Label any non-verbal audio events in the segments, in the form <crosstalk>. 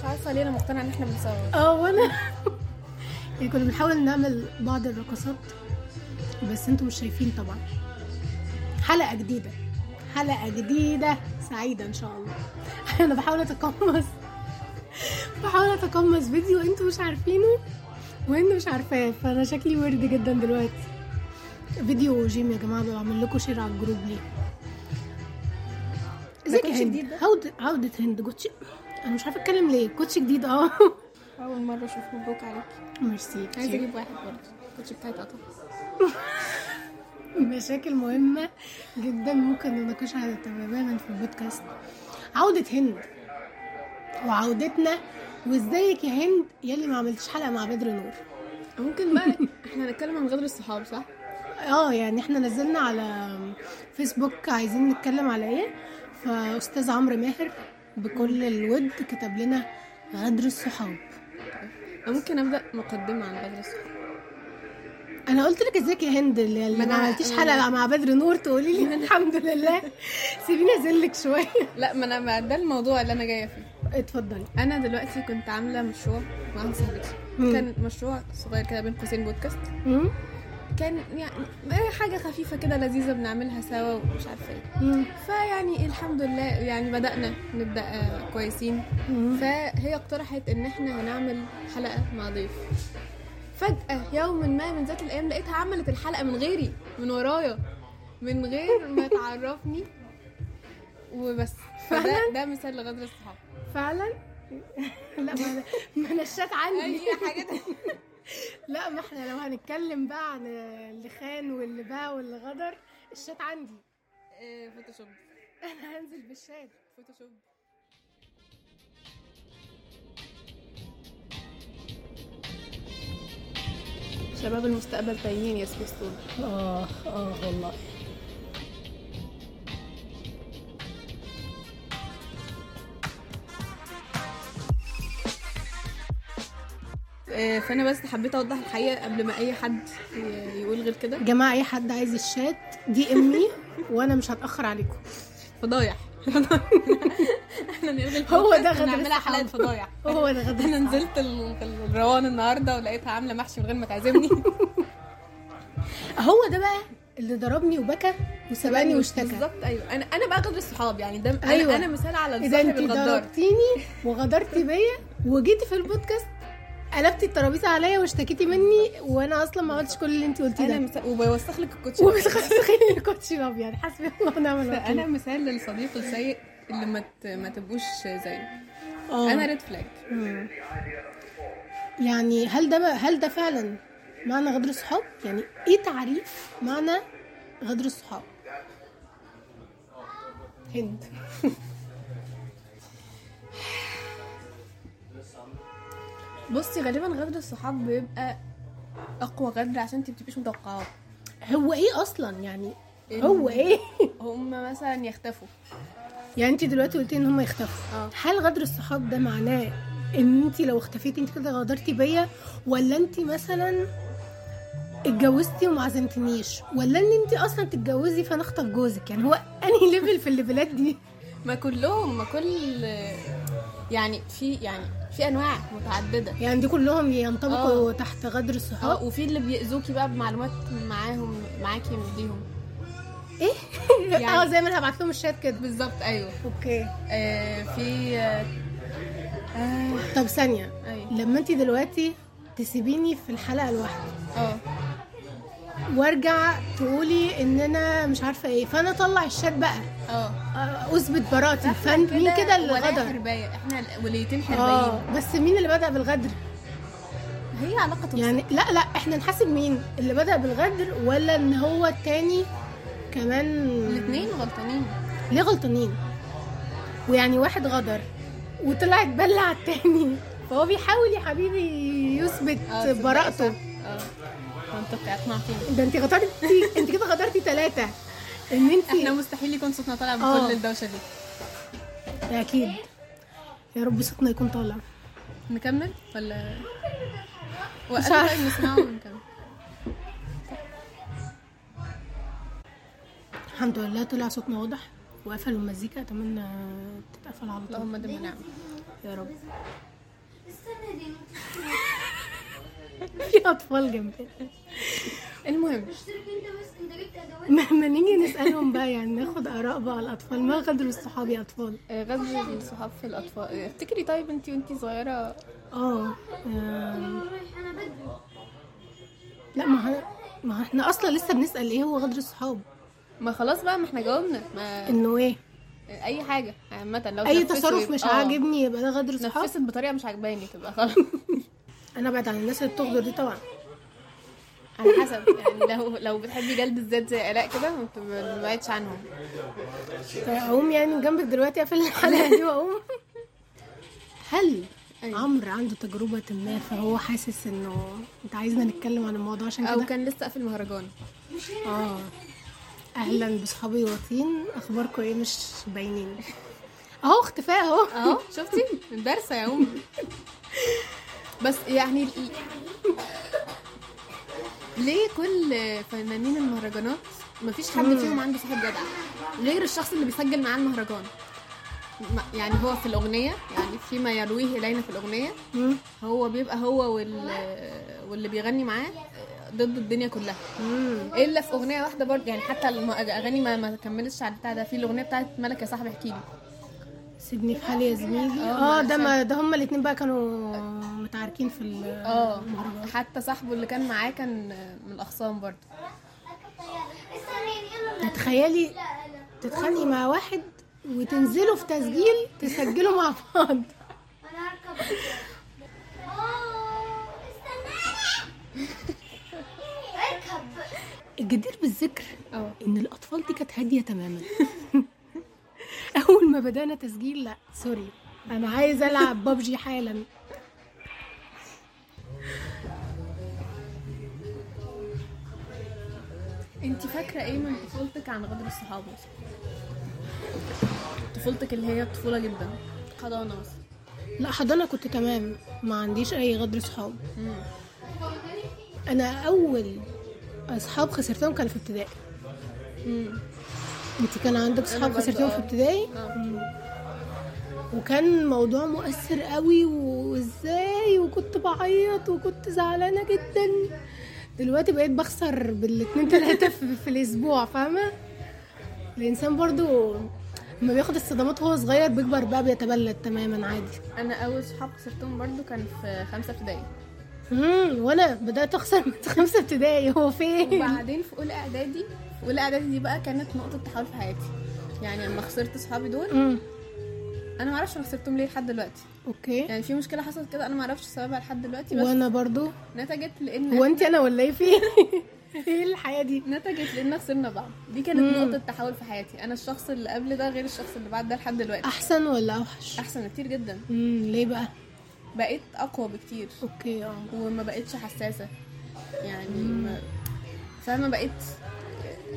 مش عارفة ليه أنا مقتنعة إن إحنا بنصور آه وأنا <laughs> يعني كنا بنحاول نعمل بعض الرقصات بس أنتوا مش شايفين طبعا. حلقة جديدة حلقة جديدة سعيدة إن شاء الله. <laughs> أنا بحاول أتقمص بحاول أتقمص فيديو أنتوا مش عارفينه وأنتوا مش عارفاه فأنا شكلي weird جدا دلوقتي. video game يا جماعة بعمل لكم share على ال group ليه. ازيك يا هند؟ عودة عودة هند كوتش أنا مش عارفة اتكلم ليه. كوتشي جديد آه. <laughs> أول مرة أشوف مبروك عليك ميرسي. عايزة. أجيب واحد برضه. الكوتشي بتاعي اتقطع مشاكل مهمة جدا ممكن نناقشها تماما في البودكاست. عودة هند. وعودتنا وإزيك يا هند؟ يلي ما عملتش حلقة مع بدر نور. ممكن بقى <laughs> إحنا هنتكلم عن غدر الصحاب صح؟ آه يعني إحنا نزلنا على فيسبوك عايزين نتكلم على إيه؟ فأستاذ عمرو ماهر بكل الود كتب لنا غدر الصحاب. ممكن أبدأ مقدمة عن غدر الصحاب. أنا قلت لك إزيك يا هند اللي ما عملتيش حلقة مع بدر نور تقولي لي الحمد لله. سيبيني ازلك شوية. لا ما أنا ده الموضوع اللي أنا جاية فيه. اتفضلي. أنا دلوقتي كنت عاملة مشروع مع واحدة صاحبتي. كان مشروع صغير كده بين قوسين بودكاست. كان يعني حاجة خفيفة كده لذيذة بنعملها سوا ومش عارفة إيه. فيعني الحمد لله يعني بدأنا نبدأ آه، كويسين. مم. فهي اقترحت إن إحنا هنعمل حلقة مع ضيف. فجأة يوم ما من ذات الأيام لقيتها عملت الحلقة من غيري من ورايا من غير ما تعرفني. وبس. فده فعلاً؟ ده مثال لغدر الصحاب. فعلا؟ لا الشات عندي. أي حاجة <laughs> <laughs> لا ما إحنا لو هنتكلم بقى عن اللي خان واللي باع واللي غدر الشات عندي. آه، Photoshop. <laughs> أنا هنزل بال chat. Photoshop. شباب المستقبل تايهين يا سبيستون. آه آه والله. فأنا بس حبيت أوضح الحقيقة قبل ما أي حد يقول غير كده. جماعة أي حد عايز الشات دي امي وأنا مش هتأخر عليكم. فضايح. إحنا <laughs> نلغي هو ده غدر ونعملها الصحاب. حلقة فضايح. <laughs> هو ده غدر أنا. نزلت ال- الروان النهارده ولقيتها عاملة محشي من غير ما تعزمني. <laughs> هو ده بقى اللي ضربني وبكى وسبقني واشتكى. بالظبط أيوه. أنا أنا بقى غدر الصحاب يعني ده أيوة. أنا مثال على إذا الصاحب انت الغدار. ضربتيني وغدرتي بيا وجيتي في البودكاست قلبتي الترابيزه عليا واشتكيتي مني وأنا أصلا ما عملتش كل اللي انت قلتيه أنا ده. مثال وبوسخ لك الكوتشي <laughs> وبتخسخيني الكوتشي الأبيض. حسبي الله ونعم الوكيل. فأنا مثال للصديق السيء اللي ما ت- ما تبقوش زيه. آه. أنا ريد فلاج. يعني هل ده بقى هل ده فعلا معنى غدر الصحاب؟ يعني إيه تعريف معنى غدر الصحاب؟ هند. <laughs> بصي غالبا غدر الصحاب بيبقى أقوى غدر عشان انت بتبقيش متوقعاه. هو إيه أصلا؟ يعني هو إيه؟ هم مثلا يختفوا. يعني انت دلوقتي قلتي إن هم يختفوا. آه. هل غدر الصحاب ده معناه إن انت لو اختفيتي انت كده غدرتي بيا؟ ولا انت مثلا اتجوزتي وما عزمتنيش؟ ولا إن انت أصلا تتجوزي فأنا أخطف جوزك؟ يعني هو أنهي level في الليفلات دي؟ ما كلهم ما كل يعني في يعني في أنواع متعددة. يعني دي كلهم ينطبقوا آه. تحت غدر آه الصحاب وفي اللي بيأذوكي بقى بمعلومات معاهم معاكي مديهم إيه؟ يعني- آه زي ما أنا هبعت لهم الشات كده. بالظبط أيوه. أوكي. آه في آه آه، طب ثانية. أيوه. لما انت دلوقتي تسيبيني في الحلقة لوحدي. آه. وأرجع تقولي إن أنا مش عارفة إيه. فأنا أطلع الشات بقى. آه آه، اثبت براءتي فانت مين كده اللي غدر؟ حربايه إحنا وليتين آه حربايين بس مين اللي بدأ بالغدر؟ هي علاقة توكسيك. يعني لا لا إحنا نحاسب مين؟ اللي بدأ بالغدر ولا إن هو التاني كمان؟ الاثنين غلطانين. ليه غلطانين؟ ويعني واحد غدر وطلع اتبلع التاني. فهو بيحاول يا حبيبي يثبت آه تصدقي براءته. آه منطقي أقنعتيني. ده أنت غدرتي أنت كده غدرتي ثلاثة إن انت إحنا مستحيل يكون صوتنا طالع. بكل الدوشة دي. أكيد. يا رب صوتنا يكون طالع. نكمل ولا؟ عارفة. طيب نسمعه ونكمل. الحمد لله طلع صوتنا واضح وقفلوا المزيكا. أتمنى تتقفل على طول. اللهم دم نعم يا رب. استنى دي. في أطفال جنبنا المهم. اشترك انت بس انت جبت ادوات ما نيجي نسألهم بقى يعني ناخد آراء بقى على الأطفال. ما غدر الصحاب يا أطفال. آه، غزل الصحاب في الأطفال. آه، افتكري طيب انتي وانتي صغيرة. آه أنا بدري لا ما ما إحنا أصلا لسه بنسأل إيه هو غدر الصحاب. ما خلاص بقى ما إحنا جاوبنا. ما إنه إيه؟ أي حاجة. عامة لو أي تصرف مش آه، عاجبني يبقى ده غدر صحاب نفست بطريقة مش عجباني تبقى خلاص. <laughs> أنا ابعد عن الناس اللي بتغدر دي طبعا. على حسب يعني لو لو بتحبي جلد الذات زي آلاء كده ما بت- ما تبعدش عنهم. طيب أقوم يعني من جنبك دلوقتي أقفل الحلقة دي وأقوم؟ هل أيوة. عمرو عنده تجربة ما فهو حاسس إنه أنت عايزنا نتكلم عن الموضوع عشان أو كده؟ كان لسه قافل مهرجان. آه. أهلا بصحابي واطين أخباركم إيه؟ مش باينين. أهو اختفاء أهو. أهو شفتي؟ دارسه يا امي <laughs> بس يعني ليه كل فنانين المهرجانات مفيش حد فيهم عنده صاحب جدع؟ غير الشخص اللي بيسجل معاه المهرجان. يعني هو في الأغنية يعني فيما يرويه إلينا في الأغنية. هو بيبقى هو وال واللي بيغني معاه ضد الدنيا كلها. إلا في أغنية واحدة برضه يعني حتى الاغاني ما, ما كملتش على البتاع ده في الأغنية بتاعت ملك يا صاحبي احكي لي. سيبني في حالي يا زميلي. آه، آه ده ما ده هما الاتنين بقى كانوا متعاركين في ال- آه المهرجان حتى صاحبه اللي كان معاه كان من الاخصام برضه. استنى يلا تخيلي تتخانقي مع واحد وتنزلوا في تسجيل تسجلوا مع بعض. أنا هركب. آه استناني. اركب الجدير بالذكر آه. إن الأطفال دي كانت هادية تماما. <laughs> أول ما بدأنا تسجيل لا سوري. أنا عايز ألعب ببجي حالا. انت فاكرة إيه من طفولتك عن غدر الصحاب طفولتك اللي هي طفولة جدا. حضانة مثلا. لا حضانة كنت تمام. ما عنديش أي غدر صحاب. أنا أول أصحاب خسرتهم كانوا في ابتدائي. انت كان عندك صحاب برضو خسرتهم في آه. ابتدائي؟ آه. وكان موضوع مؤثر قوي وازاي؟ وكنت بعيط وكنت زعلانة جدا. دلوقتي بقيت بخسر بالاتنين تلاتة في, <laughs> في الأسبوع فاهمة؟ الإنسان برضو لما بياخد الصدمات وهو صغير بيكبر بقى بيتبلد تماما عادي. أنا أول صحاب خسرتهم برضو كان في خمسة ابتدائي. امم وأنا بدأت أخسر من <laughs> خمسة ابتدائي هو فين؟ وبعدين في أولى إعدادي اولى اعدادي دي بقى كانت نقطة تحول في حياتي. يعني لما خسرت صحابي دول أنا ما أعرفش أنا خسرتهم ليه لحد دلوقتي. أوكي. يعني في مشكلة حصلت كده أنا ما أعرفش سببها لحد دلوقتي بس وأنا برضو. نتجت لأن هو انت أنا ولا إيه؟ <laughs> في إيه؟ الحياة دي؟ نتجت لأن خسرنا بعض. دي كانت مم. نقطة تحول في حياتي. أنا الشخص اللي قبل ده غير الشخص اللي بعد ده لحد دلوقتي. أحسن ولا أوحش؟ أحسن كتير جدا. امم ليه بقى؟ بقيت أقوى بكتير. أوكي آه. وما بقتش حساسة. يعني ما فاهمة؟ بقيت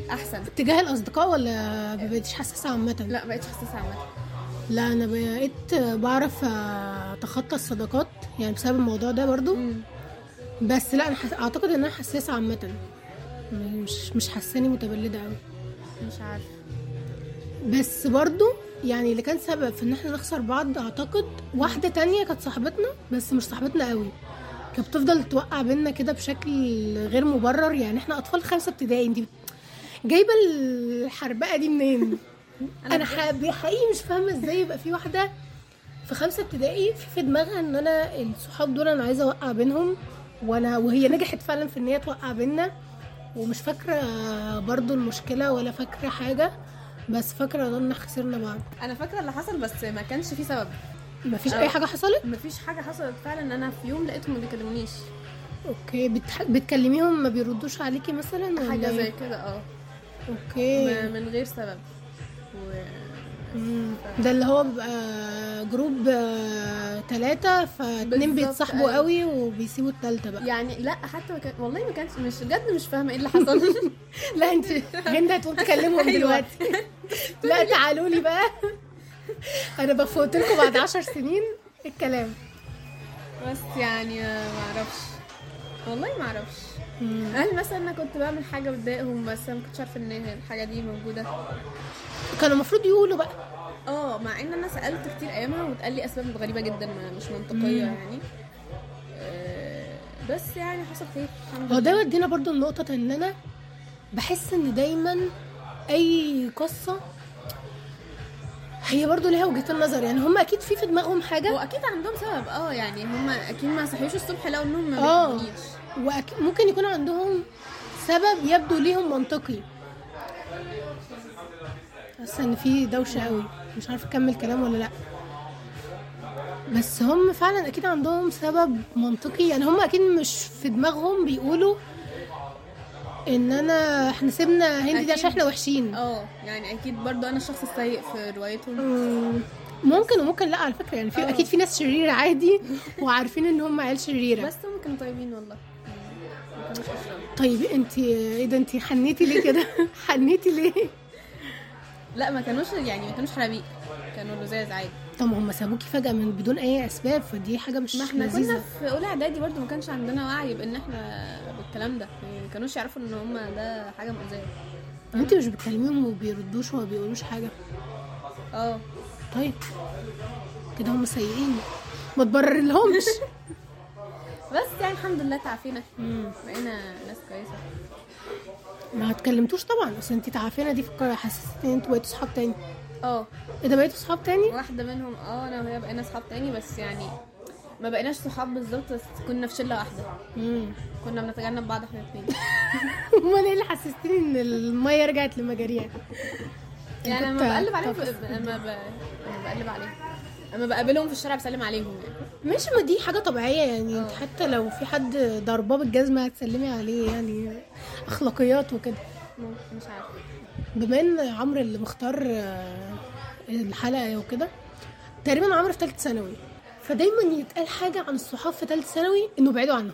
أحسن. تجاه الأصدقاء ولا ما بقيتش حساسه عامة؟ لا بقيتش حساسه عامة. لا أنا بقيت بعرف أتخطى الصداقات يعني بسبب الموضوع ده برضو. مم. بس لا أنا حس... أعتقد إن أنا حساسه عامة. مش مش حاساني متبلدة قوي مش عارفه بس برضو يعني اللي كان سبب في إن إحنا نخسر بعض أعتقد واحدة تانية كانت صاحبتنا بس مش صاحبتنا قوي كانت بتفضل توقع بينا كده بشكل غير مبرر يعني إحنا أطفال خمسة ابتدائي انت جايبة الحربقة دي منين؟ <laughs> أنا حقيقي مش فاهمة إزاي يبقى في واحدة في خمسة ابتدائي في, في دماغها إن أنا الصحاب دول أنا عايزة أوقع بينهم وأنا وهي نجحت فعلا في إن هي توقع بينا. ومش فاكرة برضو المشكلة ولا فاكرة حاجة بس فاكرة إن خسرنا بعض. أنا فاكرة اللي حصل بس ما كانش في سبب. مفيش. أي حاجة حصلت؟ مفيش حاجة حصلت فعلا. إن أنا في يوم لقيتهم ما بيكلمونيش. okay. بتح... بتكلميهم ما بيردوش عليكي مثلا حاجة إيه؟ زي كده آه. okay. من غير سبب. و... ده اللي هو بيبقى جروب ثلاثة فاتنين بالظبط، بيتصاحبوا أيوة. قوي وبيسيبوا التالتة بقى. يعني لا حتى ما كان والله ما كانش مش بجد مش فاهمة إيه اللي حصل. <laughs> لا انت هند هتقوم تكلمهم أيوة. دلوقتي. <laughs> لا تعالوا لي بقى. <laughs> أنا بفوت لكم بعد عشر سنين الكلام. بس يعني آه، ما أعرفش. والله ما أعرفش. هل مثلا أنا كنت بعمل حاجة بتضايقهم بس أنا ما كنتش عارفة إن الحاجة دي موجودة؟ كانوا المفروض يقولوا بقى. آه مع إن أنا سألت كتير أيامها واتقال لي أسباب غريبة جدا ما مش منطقية مم. يعني. آه، بس يعني حصل خير. الحمد هو ده لله. يودينا برضو لنقطة إن أنا بحس إن دايما أي قصة هي برضو ليها وجهة النظر. يعني هم أكيد في في دماغهم حاجة. أكيد عندهم سبب. آه يعني هم أكيد ما صحيوش الصبح لقوا إنهم ما آه. بيحبونيش وممكن يكون عندهم سبب يبدو ليهم منطقي. حاسة إن في دوشة قوي مش عارفة أكمل كلام ولا لأ. بس هم فعلا أكيد عندهم سبب منطقي. يعني هم أكيد مش في دماغهم بيقولوا إن أنا إحنا سيبنا هندي أكيد. دي عشان إحنا وحشين. آه يعني أكيد برضو أنا الشخص السيء في روايتهم. مم، ممكن وممكن لأ على فكرة. يعني في آه. أكيد في ناس شريرة عادي وعارفين إن هم عيال شريرة. بس كانوا طيبين والله. طيب انت إيه ده انت حنيتي ليه كده؟ <laughs> حنيتي ليه؟ لا ما كانوش يعني ما كانوش حرابيق كانوا لزاز عادي. طب هم سابوكي فجأة من بدون أي أسباب فدي حاجة مش ما إحنا كنا لذيذة في أولى إعدادي برضو ما كانش عندنا وعي بإن إحنا بالكلام ده. يعني ما كانوش يعرفوا إن هم ده حاجة مؤذية. أنت مش بتكلميهم وبيردوش وما بيقولوش حاجة؟ آه. طيب كده هم سيئين. ما تبرر لهمش <laughs> بس يعني الحمد لله تعافينا. بقينا ناس كويسة. ما اتكلمتوش طبعا اصل انت تعافينا دي فكرة حسستني ان أنتوا بقيتوا صحاب تاني. آه. إيه ده بقيتوا صحاب تاني؟ واحدة منهم آه أنا وهي بقينا صحاب تاني بس يعني ما بقيناش صحاب بالظبط بس كنا في شلة واحدة. امم كنا بنتجنب بعض إحنا الاثنين <laughs> امال إيه اللي حسستني ان المية رجعت لمجاريها؟ يعني لما بقلب عليهم. لما بقلب عليهم. لما بقابلهم في الشارع بسلم عليهم. يعني مش ما دي حاجة طبيعية يعني. آه. حتى لو في حد ضرباه بالجزمة هتسلمي عليه يعني أخلاقيات وكده. مش عارفة. بما إن عمرو اللي مختار آه، الحلقة وكده تقريبا عمرو في ثالثه ثانوي. فدايما يتقال حاجة عن الصحاب في ثالثه ثانوي إنه بعيدوا عنهم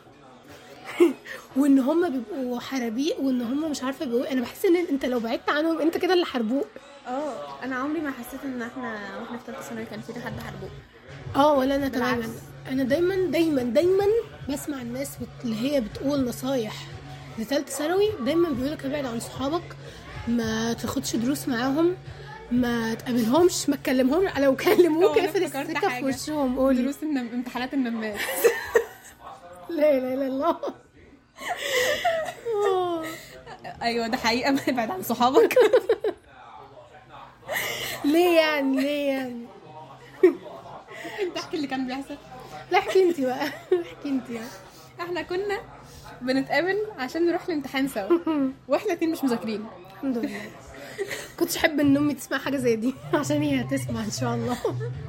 <laughs> وان هم بيبقوا حرابيق وإن هم مش عارفة بيبقوا أنا بحس إن أنت لو بعدت عنهم أنت كده اللي حربوق. آه أنا عمري ما حسيت إن إحنا وإحنا في ثالثه ثانوي كان فينا حد حربوق. آه ولا أنا تماما بالعكس. أنا دايما دايما دايما بسمع الناس. اللي هي بتقول نصايح. لثالثه ثانوي دايما بيقولك ابعد عن صحابك ما تاخدش دروس معاهم ما تقابلهمش ما تكلمهمش. لو كلموك أنا اقفل السكة في. وشهم قولي. دروس النم... امتحانات النماس. <laughs> لا إله إلا الله. أيوه ده حقيقة. <laughs> ما ابعد عن صحابك. <laughs> ليه يعني؟ ليه يعني؟ أنت احكي اللي كان بيحصل. لا احكي انت بقى. احكي انت يعني. إحنا كنا بنتقابل عشان نروح الامتحان سوا. <laughs> وإحنا اتنين مش مذاكرين. الحمد لله. كنتش أحب إن أمي تسمع حاجة زي دي. <laughs> عشان هي هتسمع إن شاء الله.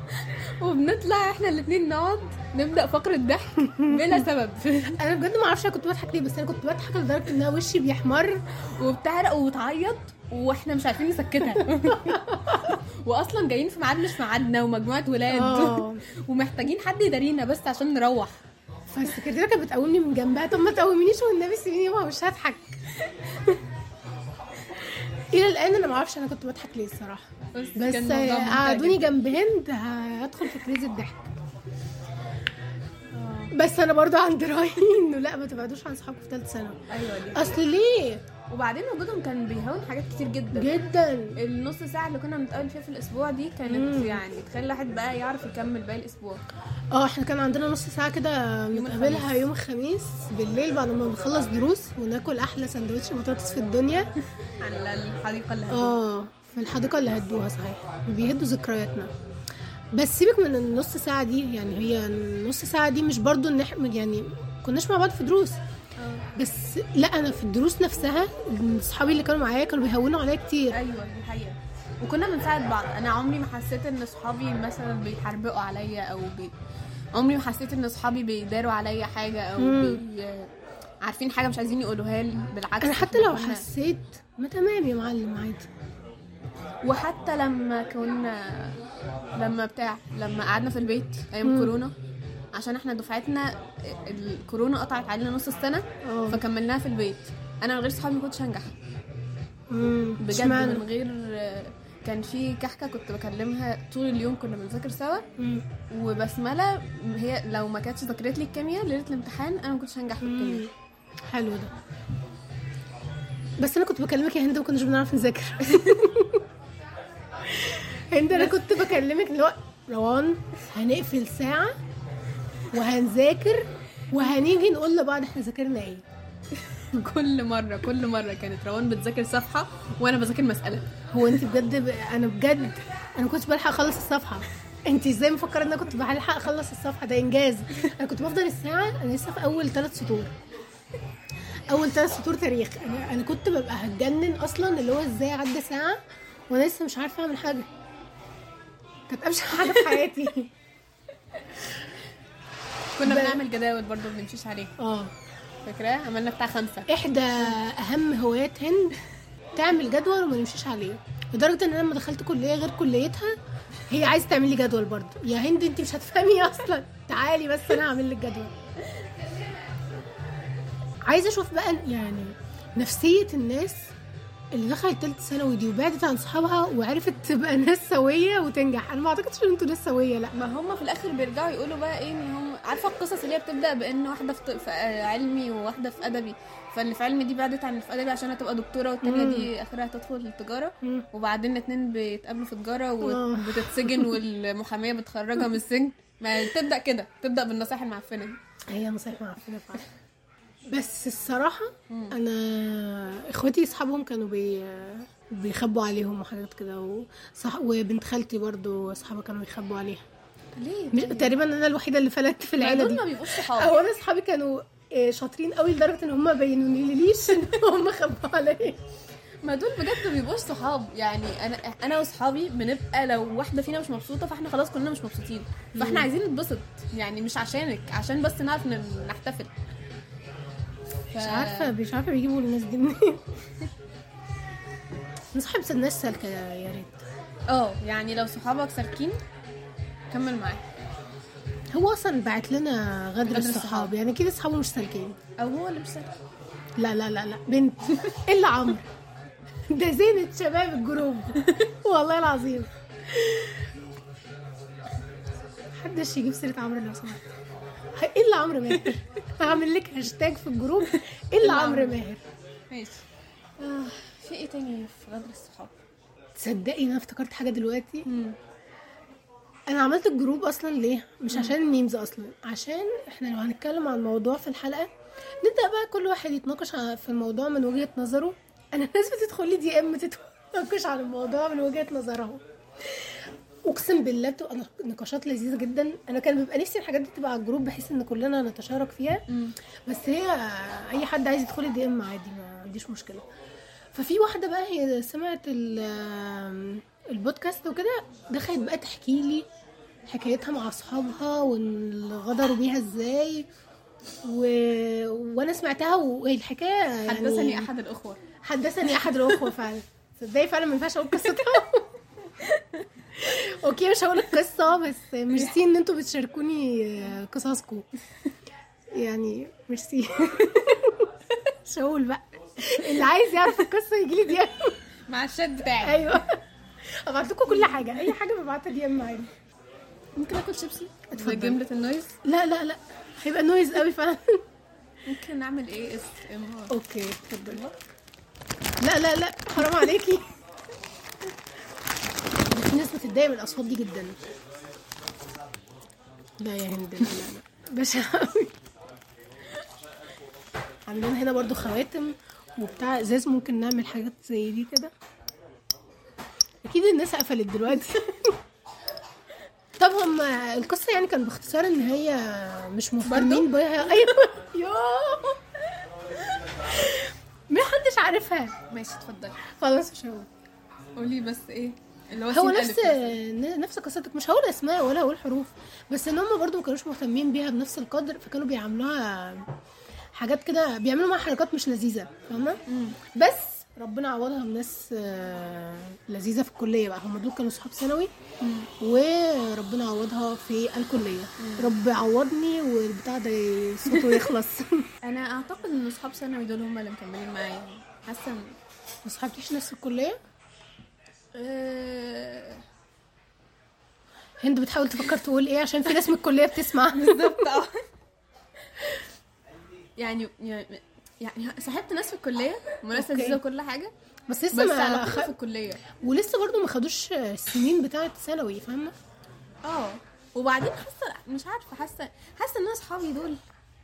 <laughs> وبنطلع إحنا الاتنين نقعد نبدأ فقرة ضحك <laughs> بلا سبب. أنا بجد ما أعرفش أنا كنت بضحك ليه بس أنا كنت بضحك لدرجة إن وشي بيحمر وبتعرق وبتعيط وإحنا مش عارفين نسكتها. واصلا جايين في ميعاد مش ميعادنا ومجموعة ولاد. آه. ومحتاجين حد يدارينا بس عشان نروح. فالسكرتيره كانت بتقومني من جنبها. طب ما تقومينيش والنبي سيبيني مش هضحك. إلى الآن أنا ما أعرفش أنا كنت بضحك ليه الصراحة. بس, بس قعدوني. جنب هند هدخل في كريز الضحك. بس أنا برضو عندي رايي إنه لأ ما تبعدوش عن صحابكم في ثالثه ثانوي أيوه دي أصل ليه؟ وبعدين وجودهم كان بيهون حاجات كتير جدا. جدا. النص ساعة اللي كنا بنتقابل فيها في الأسبوع دي كانت مم. يعني تخلي الواحد بقى يعرف يكمل باقي الأسبوع. آه إحنا كان عندنا نص ساعة كده يوم نتقابلها الخميس. يوم الخميس بالليل بعد ما نخلص دروس وناكل أحلى سندوتش بطاطس في الدنيا. <laughs> على الحديقة اللي آه في الحديقة اللي هدوها صحيح. بيهدوا ذكرياتنا. بس سيبك من النص ساعة دي يعني هي النص ساعة دي مش برضو إن إحنا يعني كناش مع بعض في دروس. بس لا أنا في الدروس نفسها اصحابي اللي كانوا معايا كانوا بيهونوا عليا كتير. أيوة دي حقيقة. وكنا بنساعد بعض. أنا عمري ما حسيت إن صحابي مثلا بيحربقوا عليا أو بي... عمري ما حسيت إن صحابي بيداروا عليا حاجة أو مم. بي... عارفين حاجة مش عايزين يقولوها لي. بالعكس أنا حتى لو كنا- حسيت ما تمام يا معلم عادي. وحتى لما كنا لما بتاع لما قعدنا في البيت أيام مم. كورونا عشان إحنا دفعتنا الكورونا قطعت علينا نص السنة آه فكملناها في البيت أنا من غير صحابي ما كنتش هنجح. بجد؟ من غير كان في كحكة كنت بكلمها طول اليوم كنا بنذاكر سوا. وبسملة هي لو ما كانتش ذاكرت لي الكيمياء ليلة الامتحان أنا ما كنتش هنجح في الكيمياء. حلو ده بس أنا كنت بكلمك يا هند وما كناش بنعرف نذاكر <laughs> انت أنا كنت بكلمك اللي هو روان هنقفل ساعة وهنذاكر وهنيجي نقول لبعض إحنا ذاكرنا إيه. <laughs> كل مرة كل مرة كانت روان بتذاكر صفحة وأنا بذاكر مسألة. هو أنت بجد ب... أنا بجد أنا كنت بلحق أخلص الصفحة. أنت إزاي مفكرة إن أنا كنت بلحق أخلص الصفحة؟ ده إنجاز. أنا كنت بفضل الساعة أنا لسه في أول ثلاث سطور. أول ثلاث سطور تاريخ. أنا أنا كنت ببقى هتجنن أصلا اللي هو إزاي عدى ساعة وأنا لسه مش عارفة أعمل حاجة. كانت ابشع حاجة في حياتي. كنا بنعمل جداول برضو ما بنمشيش عليها آه. فاكراه؟ عملنا بتاع خمسة. إحدى أهم هوايات هند تعمل جدول وما نمشيش عليه. لدرجة إن أنا لما دخلت كلية غير كليتها هي عايزة تعمل لي جدول برضه يا هند انت مش هتفهمي <laughs> أصلا. تعالي بس أنا هعمل لك جدول. عايزة أشوف بقى يعني نفسية الناس اللي دخلت تالتة ثانوي دي وبعدت عن صحابها وعرفت تبقى <laughs> ناس سوية وتنجح. أنا ما أعتقدش إن أنتوا ناس سوية لأ. ما هم في الآخر بيرجعوا يقولوا بقى إيه إن هم عارفة القصص اللي هي بتبدأ بإن واحدة في, في علمي وواحدة في أدبي. فاللي في علمي دي بعدت عن اللي في أدبي عشان هتبقى دكتورة والتانية. دي آخرها تدخل التجاره. وبعدين الاتنين بيتقابلوا في تجارة آه. وبتتسجن <laughs> والمحامية بتخرجها من السجن. ما تبدا كده تبدا بالنصائح المعفنة هي نصايح معفنة فعلا. بس الصراحة أنا إخواتي أصحابهم كانوا بي بيخبوا عليهم وحاجات كده وصح... وبنت خالتي برضو أصحابها كانوا بيخبوا عليها. ليه؟ مش... تقريبا أنا الوحيدة اللي فلتت في العيلة دي. ما بيبقوش صحاب. أو أنا أصحابي كانوا آه، شاطرين قوي لدرجة إن هم ما بينونيليش إن هم خبوا عليا. ما دول بجد ما بيبقوش صحاب. يعني أنا أنا وأصحابي بنبقى لو واحدة فينا مش مبسوطة فإحنا خلاص كلنا مش مبسوطين. فإحنا عايزين نتبسط. يعني مش عشانك عشان بس نعرف نحتفل. ف... مش عارفة مش عارفة بيجيبوا الناس دي منين. <laughs> نصاحب الناس سالكة يا ريت. آه يعني لو صحابك سالكين كمل معاهم. هو أصلا بعت لنا غدر, غدر الصحاب الصحاب. يعني كده أصحابه مش سالكين. أو هو اللي مش سالك لا لا لا لا بنت. <laughs> إلا عمرو. ده زينة شباب ال group. <laughs> والله العظيم. محدش يجيب سيرة عمرو لو سمحت. الا عمرو ماهر؟ هعمل لك هاشتاج في ال group. الا عمرو ماهر؟ ماشي. آه. في إيه تاني في غدر الصحاب؟ تصدقي أنا افتكرت حاجة دلوقتي؟ أنا عملت ال group أصلا ليه؟ مش عشان ال memes أصلا عشان إحنا لو هنتكلم عن موضوع في الحلقة نبدأ بقى كل واحد يتناقش في الموضوع من وجهة نظره. أنا <laughs> الناس بتدخل لي DM تتناقش عن الموضوع من وجهة نظرها أقسم بالله بتبقى نق- نقاشات لذيذة جدا. أنا كان بيبقى نفسي الحاجات دي تبقى على ال group بحيث إن كلنا نتشارك فيها. بس هي أي حد عايز يدخل DM عادي ما عنديش مشكلة. ففي واحدة بقى هي سمعت ال- البودكاست وكده دخلت بقى تحكي لي حكايتها مع أصحابها وغدروا بيها إزاي. و... وأنا سمعتها والحكايه يعني حدثني أحد الأخوة. حدثني أحد الأخوة فعلا. تصدقي فعلا ما ينفعش أقول قصتها؟ <laughs> okay مش هقول القصة بس ميرسي <laughs> إن أنتوا بتشاركوني قصصكم. يعني ميرسي. <laughs> مش هقول بقى. اللي عايز يعرف القصة يجي لي DM على ال chat بتاعي. أيوه. ابعت لكم كل حاجة. أي حاجة ببعتها DM عادي. ممكن آكل شيبسي؟ اتفضل. بجمله ال noise لا لا لا. هيبقى noise قوي فعلا. ممكن نعمل إيه ASMR؟ okay اتفضلي لا لا لا. حرام عليكي. في ناس بتتضايق من الأصوات دي جدا. لا يا هند لا لا بشع قوي عندنا هنا برضو خواتم وبتاع إزاز ممكن نعمل حاجات زي دي كده. أكيد الناس قفلت دلوقتي. <laughs> طب هم القصة يعني كان باختصار إن هي مش مهتمين بيها. <laughs> أيوه. يوه. ما حدش عارفها. ماشي اتفضلي خلاص مش هقول. قولي بس إيه؟ اللي هو هو نفس. نفس قصتك. مش هقول اسماء ولا هقول حروف بس إن هم برضو ما كانوش مهتمين بيها بنفس القدر فكانوا بيعاملوها حاجات كده بيعملوا معاها حركات مش لذيذة فاهمة؟ بس ربنا عوضها بناس آه، لذيذة في الكلية بقى. هم دول كانوا صحاب ثانوي وربنا عوضها في الكلية. رب عوضني والبتاع ده صوته يخلص. <laughs> أنا أعتقد إن اصحاب ثانوي دول هم اللي مكملين معايا. حاسة ما صحابتيش ناس في الكلية؟ هند بتحاول تفكر تقول إيه؟ عشان في ناس من الكلية بتسمع. <laughs> بالظبط آه. <laughs> يعني يعني صاحبت ناس في الكلية وناس أوكي. لذيذه وكل حاجة بس لسه بس ما خ... في الكلية. ولسه برضو ما خدوش السنين بتاعة ثانوي فاهمة؟ آه. وبعدين حاسة مش عارفة حاسة حاسة إن اصحابي دول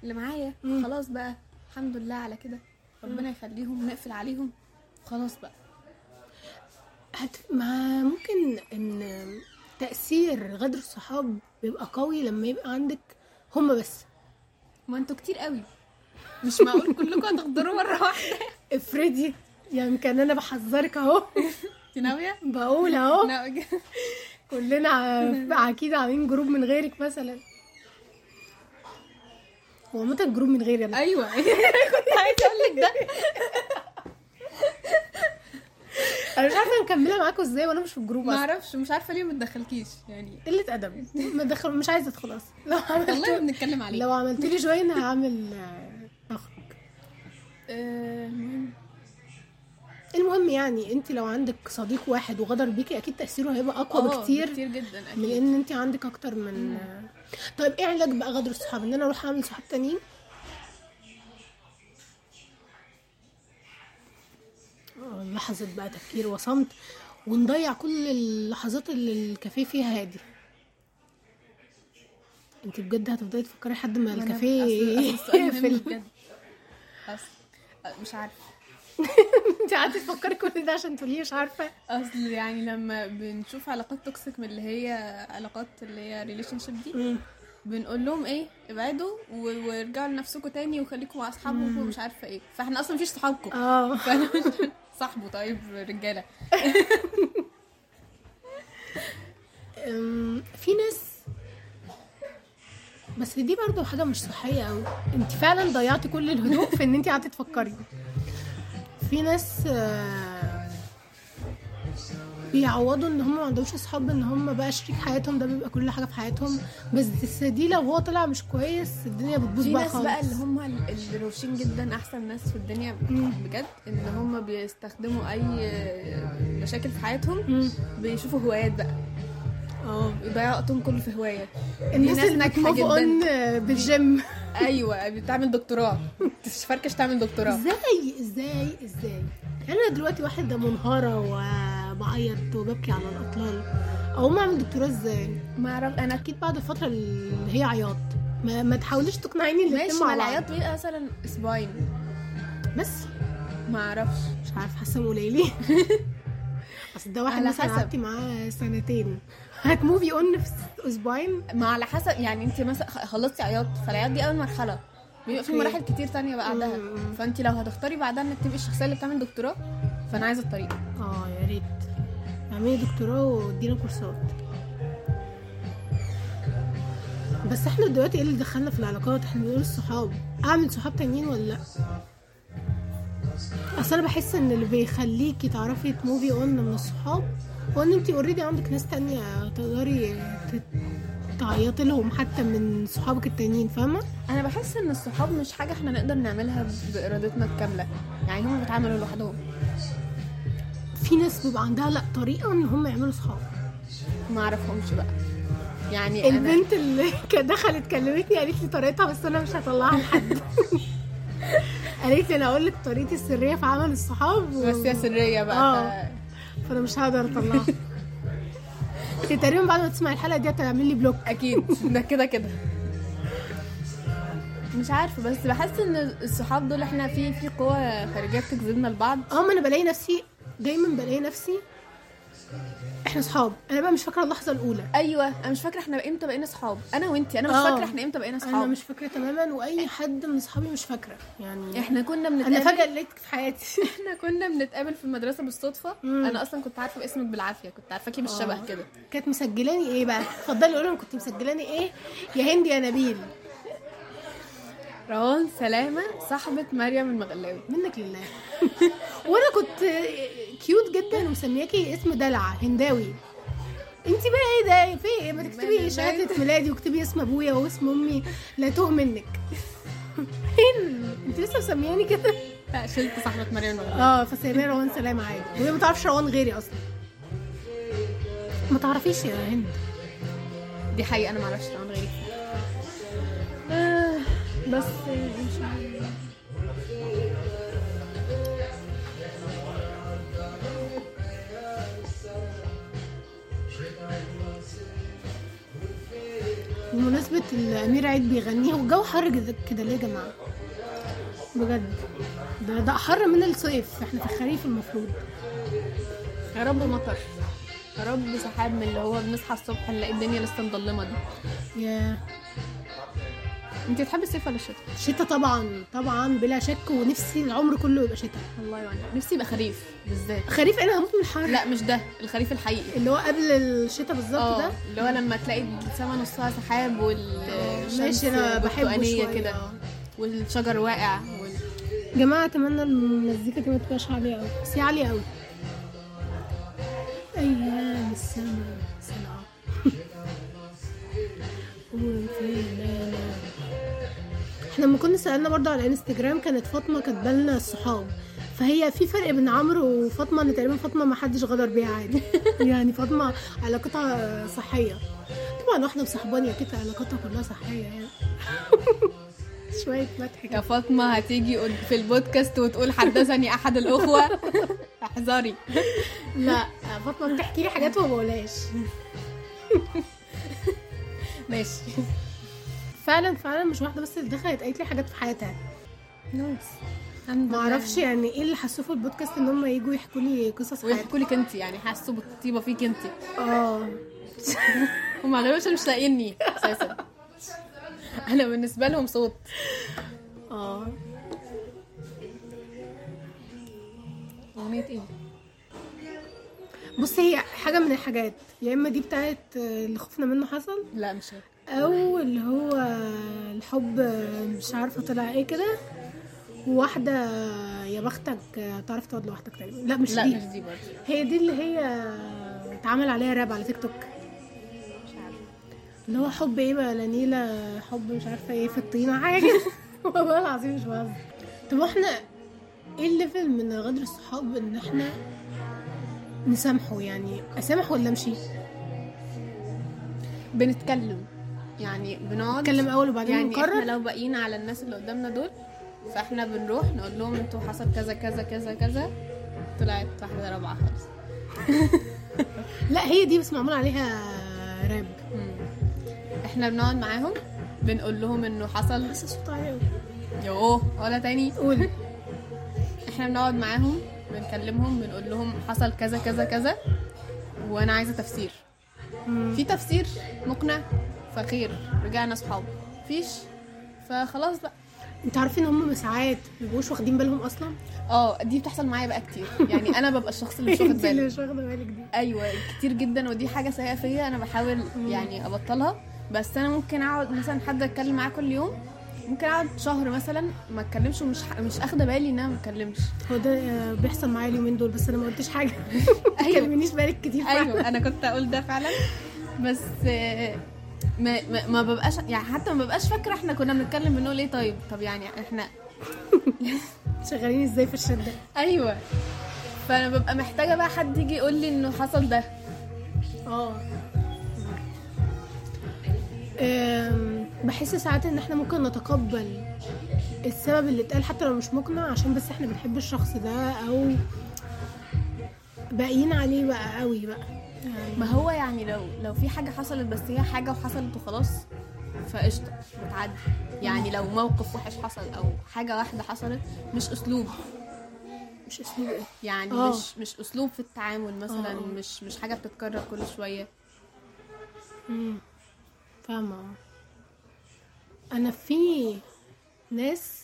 اللي معايا. خلاص بقى الحمد لله على كده. ربنا يخليهم نقفل عليهم خلاص بقى. هت... ما ممكن إن تأثير غدر الصحاب بيبقى قوي لما يبقى عندك هما بس. ما أنتوا كتير قوي. مش معقول كلكم هتغدروا مرة واحدة. افرضي يعني كان أنا بحذرك أهو. <laughs> انت ناوية؟ بقول أهو. كلنا ع- أكيد عاملين group من غيرك مثلا. هو عامة group من غيري أنا. أيوه. <laughs> كنت عايزة أقول لك ده. <laughs> أنا مش عارفة مكمله معاكم إزاي وأنا مش في ال group ما أصلا. أعرفش مش عارفة ليه ما تدخلكيش يعني. قلة أدب. ما دخل مش عايزة أدخل أصلا. لو والله عملت بنتكلم عليه لو عملت لي جوين هعمل آه، أخرج. آه، المهم المهم يعني أنت لو عندك صديق واحد وغدر بيكي أكيد تأثيره هيبقى أقوى آه، بكتير كتير جدا من أكيد. إن أنت عندك أكتر من طيب إيه علاج بقى غدر الصحاب؟ إن أنا أروح أعمل صحاب تانيين؟ لحظة بقى تفكير وصمت ونضيع كل اللحظات اللي الكافيه فيها هادي. انت بجد هتفضلي تفكري لحد ما الكافيه <laughs> يقفل. بجد. اصل مش عارفة. <laughs> انت قعدتي تفكري كل ده عشان تقولي مش عارفة؟ أصل يعني لما بنشوف علاقات toxic من اللي هي علاقات اللي هي relationship دي بنقول لهم إيه؟ ابعدوا وارجعوا لنفسكم تاني وخليكم مع اصحابكم ومش عارفة إيه. فإحنا أصلا مفيش صحابكم آه. <laughs> صاحبه طيب رجالة. <laughs> في ناس بس دي برضو حاجة مش صحية أوي. انت فعلا ضيعتي كل الهدوء في إن انت قعدتي تفكري. في ناس آه، بيعوضوا إن هم ما عندهمش أصحاب إن هم بقى شريك حياتهم ده بيبقى كل حاجة في حياتهم. بس دي لو هو طلع مش كويس الدنيا بتبوظ في بقى ناس خالص. بقى اللي هم ال- اللي روشين جدا أحسن ناس في الدنيا بجد إن هم بيستخدموا أي مشاكل في حياتهم مم. بيشوفوا هوايات بقى. آه. يضيعوا وقتهم كله في هواية. الناس ناس اللي بت move جداً. on بالجيم. أيوه بتعمل دكتوراه. تفركش تعمل دكتوراه. إزاي؟ إزاي؟ إزاي؟ أنا دلوقتي واحدة منهارة وبعيط وببكي على الأطلال. اقوم اعمل دكتوراه إزاي؟ ما أعرف أنا أكيد بعد الفترة اللي هي عياط. ما, ما تحاوليش تقنعيني ان ماشي ما العياط. بيبقى مثلا أسبوعين؟ بس. ما أعرفش. مش عارف حاسة قليلين <laughs> أصل ده واحد مثلا. قعدتي معاه سنتين. هتموفي اون في أسبوعين؟ ما على حسب يعني أنت مثلا خلصتي عياط فالعياط دي أول مرحلة. بيبقى في. مراحل كتير تانية بعدها. فأنت لو هتختاري بعدها إنك تبقي الشخصية اللي بتعمل دكتوراه فأنا عايزة الطريق. آه يا ريت. اعملي دكتوراه وادينا كورسات. بس إحنا دلوقتي إيه اللي دخلنا في العلاقات؟ إحنا بنقول الصحاب. اعمل صحاب تانيين ولا لا؟ اصل أنا بحس ان اللي بيخليكي تعرفي ت move ي on من الصحاب هو ان انت already عندك ناس تانية تقدري تعيطي لهم حتى من صحابك التانيين فاهمة؟ أنا بحس ان الصحاب مش حاجة إحنا نقدر نعملها بإرادتنا الكاملة. يعني هم بيتعاملوا لوحدهم. في ناس بيبقى عندها لا طريقة إن هم يعملوا صحاب. ما أعرفهمش بقى. يعني البنت اللي <laughs> كانت دخلت كلمتني قالت لي طريقتها بس أنا مش هطلعها لحد. <laughs> قالت لي أنا أقول لك طريقتي السرية في عمل الصحاب و... بس هي سرية بقى. آه. ف... فأنا مش هقدر أطلعها. <laughs> انت تقريبا بعد ما تسمع الحلقة دي هتعمل لي بلوك. أكيد. ده كده كده. مش عارفة بس بحس إن الصحاب دول إحنا في في قوة خارجية بتجذبنا لبعض. آه ما أنا بلاقي نفسي دايما بلاقي نفسي إحنا صحاب أنا بقى مش فاكرة اللحظة الأولى. أيوه أنا مش فاكرة إحنا إمتى بقينا صحاب أنا وإنتي أنا مش آه. فاكرة إحنا إمتى بقينا أنا صحاب مش فاكرة تماما وأي حد من أصحابي مش فاكرة. يعني إحنا كنا أنا بنتقابل فجأة لقيتك في حياتي. <laughs> إحنا كنا بنتقابل في المدرسة بالصدفة. مم. أنا أصلا كنت عارفة اسمك بالعافية كنت عارفاكي بالشبه آه. كده. كانت مسجلاني إيه بقى؟ اتفضلي قولي كنت مسجلاني إيه؟ يا هندي يا نبيل. روان سلامة صاحبة مريم المغلاوي. منك لله. <laughs> وأنا كنت كيوت جدا ومسمياكي اسم دلع هنداوي. انت بقى إيه ده؟ في إيه؟ ما تكتبي شهادة ميلادي واكتبي اسم أبويا واسم أمي لا توه منك فين؟ انت لسه مسمياني كده؟ لا شلت صاحبة مريم المغلاوي. آه فسايباني روان سلام عادي. وهي ما تعرفش روان غيري أصلا. ما تعرفيش يا هند. دي حقيقة أنا معرفش روان بس إن شاء الله. بمناسبة الأمير عيد بيغنيه والجو حر كده ليه يا جماعة؟ بجد. ده ده أحر من الصيف إحنا في الخريف المفروض. يا رب مطر. يا رب سحاب من اللي هو بنصحى الصبح نلاقي الدنيا لسه مضلمة دي. ياه. yeah. انت بتحبي الصيف ولا الشتاء؟ شتاء طبعا طبعا بلا شك ونفسي العمر كله يبقى شتاء. الله يعين. نفسي يبقى خريف بالذات. خريف أنا هموت من الحر. لا مش ده الخريف الحقيقي. اللي هو قبل الشتاء بالظبط آه ده اللي هو لما تلاقي السما نصها سحاب والشمس ماشي أنا بحبه كده آه. والشجر واقع وال... جماعة أتمنى المزيكا دي ما تبقاش عالية قوي بس هي عالية قوي أيام السما سنة <laughs> إحنا لما كنا سألنا برضه على انستجرام كانت فاطمة كاتبة لنا الصحاب. فهي في فرق بين عمرو وفاطمة إن تقريبا فاطمة ما حدش غدر بيها عادي. <laughs> يعني فاطمة علاقتها صحية. طبعا واحدة مصاحباني أكيد علاقتها كلها صحية يعني. <laughs> شوية مدح كده يا فاطمة هتيجي في البودكاست وتقول حدثني أحد الأخوة. <laughs> احذري. لا فاطمة بتحكي لي حاجات ما بقولهاش. ماشي. فعلا فعلا مش واحدة بس اللي دخلت قالت لي حاجات في حياتها. نايس. ما أعرفش يعني إيه اللي حسوه في البودكاست إن هم يجوا يحكوا لي قصص حياتهم. ويحكوا لك انت يعني حسوا بالطيبة فيك انت آه. <laughs> هم غالبا مش لاقيني أساسا. أنا بالنسبة لهم صوت. آه. أغنية إيه؟ بصي هي حاجة من الحاجات. يا إما دي بتاعت اللي خفنا منه حصل. لا مش هي. أو اللي هو الحب مش عارفة طلع إيه كده. وواحدة يا بختك تعرف تقعد لوحدك تقريبا. لا مش لا دي. مش دي برضه. هي دي اللي هي اتعمل عليها راب على تيك توك. مش عارفة اللي هو حب إيه بقى؟ لا نيلة حب مش عارفة إيه في الطينه حاجة <laughs> والله العظيم مش بهزر. طب إحنا إيه الليفل من غدر الصحاب إن إحنا نسامحه يعني؟ أسامح ولا أمشي؟ بنتكلم. يعني بنقعد نتكلم أول وبعدين يعني نقرر؟ إحنا لو باقيين على الناس اللي قدامنا دول فإحنا بنروح نقول لهم أنتوا حصل كذا كذا كذا كذا. طلعت واحدة رابعة خالص. <laughs> لا هي دي بس معمول عليها راب. مم. إحنا بنقعد معاهم بنقول لهم إنه حصل. بس صوت عالي يوه ولا تاني. قول. <laughs> إحنا بنقعد معاهم بنكلمهم بنقول لهم حصل كذا كذا كذا. وأنا عايزة تفسير. في تفسير مقنع. فخير. رجعنا صحاب فيش فخلاص بقى. انت عارفين إن هم ساعات مبيبقوش واخدين بالهم أصلا؟ آه دي بتحصل معايا بقى كتير. يعني أنا ببقى الشخص اللي مش واخد <laughs> اللي بالي. مش واخدة بالك دي. أيوه كتير جدا ودي حاجة سيئة فيا. أنا بحاول يعني أبطلها. بس أنا ممكن أقعد مثلا حد أتكلم معاه كل يوم. ممكن أقعد شهر مثلا ما أتكلمش ومش ح... مش أخدة بالي إن أنا ما أتكلمش. هو ده بيحصل معايا اليومين دول بس أنا ما قلتش حاجة. <laughs> ما أيوة. تكلمنيش بالك كتير. أيوه أنا كنت أقول ده فعلا. بس ما, ما, ما ببقاش يعني حتى ما ببقاش فاكرة إحنا كنا بنتكلم بنقول إيه طيب. طب يعني إحنا <laughs> شغالين إزاي في الشدة؟ أيوه. فأنا ببقى محتاجة بقى حد يجي يقول لي إنه حصل ده. آه. أم، بحس ساعات إن إحنا ممكن نتقبل السبب اللي اتقال حتى لو مش مقنع عشان بس إحنا بنحب الشخص ده أو باقيين عليه بقى قوي بقى. ما هو يعني لو لو في حاجة حصلت بس هي حاجة وحصلت وخلاص فقشطة بتعدي يعني لو موقف وحش حصل أو حاجة واحدة حصلت مش أسلوب مش أسلوب إيه يعني آه. مش مش أسلوب في التعامل مثلا آه. مش مش حاجة بتتكرر كل شوية مم. فاهمة أنا في ناس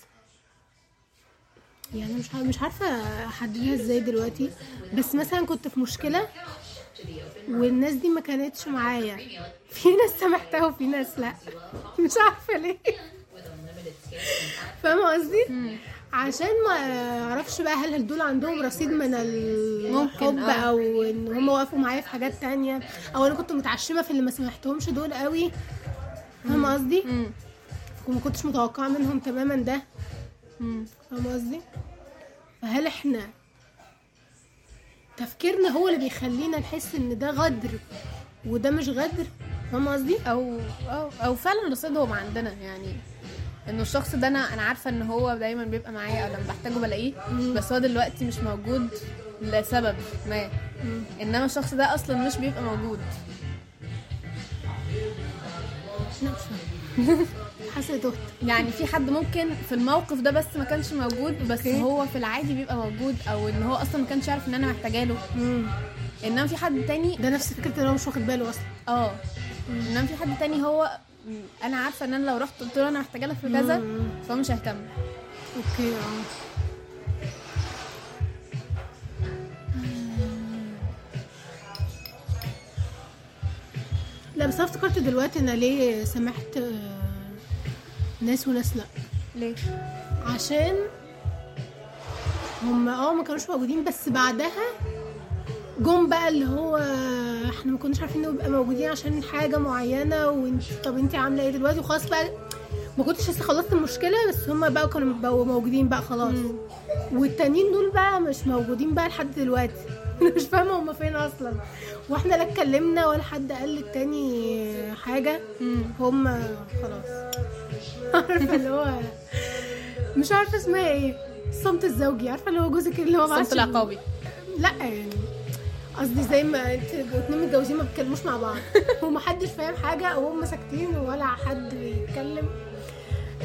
يعني مش مش عارفة أحددها إزاي دلوقتي بس مثلا كنت في مشكلة والناس دي ما كانتش معايا. في ناس سامحتها وفي ناس لا. <laughs> مش عارفة ليه. فاهمة قصدي؟ عشان ما أعرفش بقى هل دول عندهم رصيد من الحب آه. أو ان هم وقفوا معايا في حاجات تانية. أو أنا كنت متعشمة في اللي ما سمحتهمش دول قوي. فاهمة قصدي؟ وما كنتش متوقعة منهم تماما ده. فاهمة قصدي؟ فهل إحنا تفكيرنا هو اللي بيخلينا نحس إن ده غدر وده مش غدر فاهمة قصدي؟ أو أو أو فعلا رصيدهم عندنا يعني. إنه الشخص ده أنا أنا عارفة إن هو دايما بيبقى معايا أو لما بحتاجه بلاقيه بس هو دلوقتي مش موجود لسبب ما. إنما الشخص ده أصلا مش بيبقى موجود. مش <laughs> حاسة تهت يعني في حد ممكن في الموقف ده بس ما كانش موجود بس okay. هو في العادي بيبقى موجود أو إن هو أصلا ما كانش يعرف إن أنا محتاجة له. إنما في حد تاني ده نفس فكرة إن هو مش واخد باله أصلا. آه. إنما في حد تاني هو أنا عارفة إن أنا لو رحت قلت له أنا محتاجة لك في كذا. فهو مش هيهتم okay آه. لا بس أنا افتكرت دلوقتي أنا ليه سمحت آه، ناس وناس لأ. ليه؟ عشان هم آه ما كانوش موجودين بس بعدها جم بقى اللي هو إحنا ما كناش عارفين نبقى موجودين عشان حاجة معينة وانت طب انت عاملة إيه دلوقتي؟ وخلاص بقى ما كنتش لسه خلصت المشكلة بس هم بقى كانوا بقوا موجودين بقى خلاص. والتانيين دول بقى مش موجودين بقى لحد دلوقتي. أنا <laughs> مش فاهمة هم فين أصلا. وإحنا لا اتكلمنا ولا حد قال للتاني حاجة. مم. هم خلاص. <laughs> عارفة اللي هو مش عارفة اسمها إيه. الصمت الزوجي. عارفة اللي هو جوزك اللي هو الصمت العقابي. لا يعني قصدي زي ما انت اتنين متجوزين ما بيتكلموش مع بعض. <laughs> ومحدش فاهم حاجة وهم ساكتين ولا حد بيتكلم.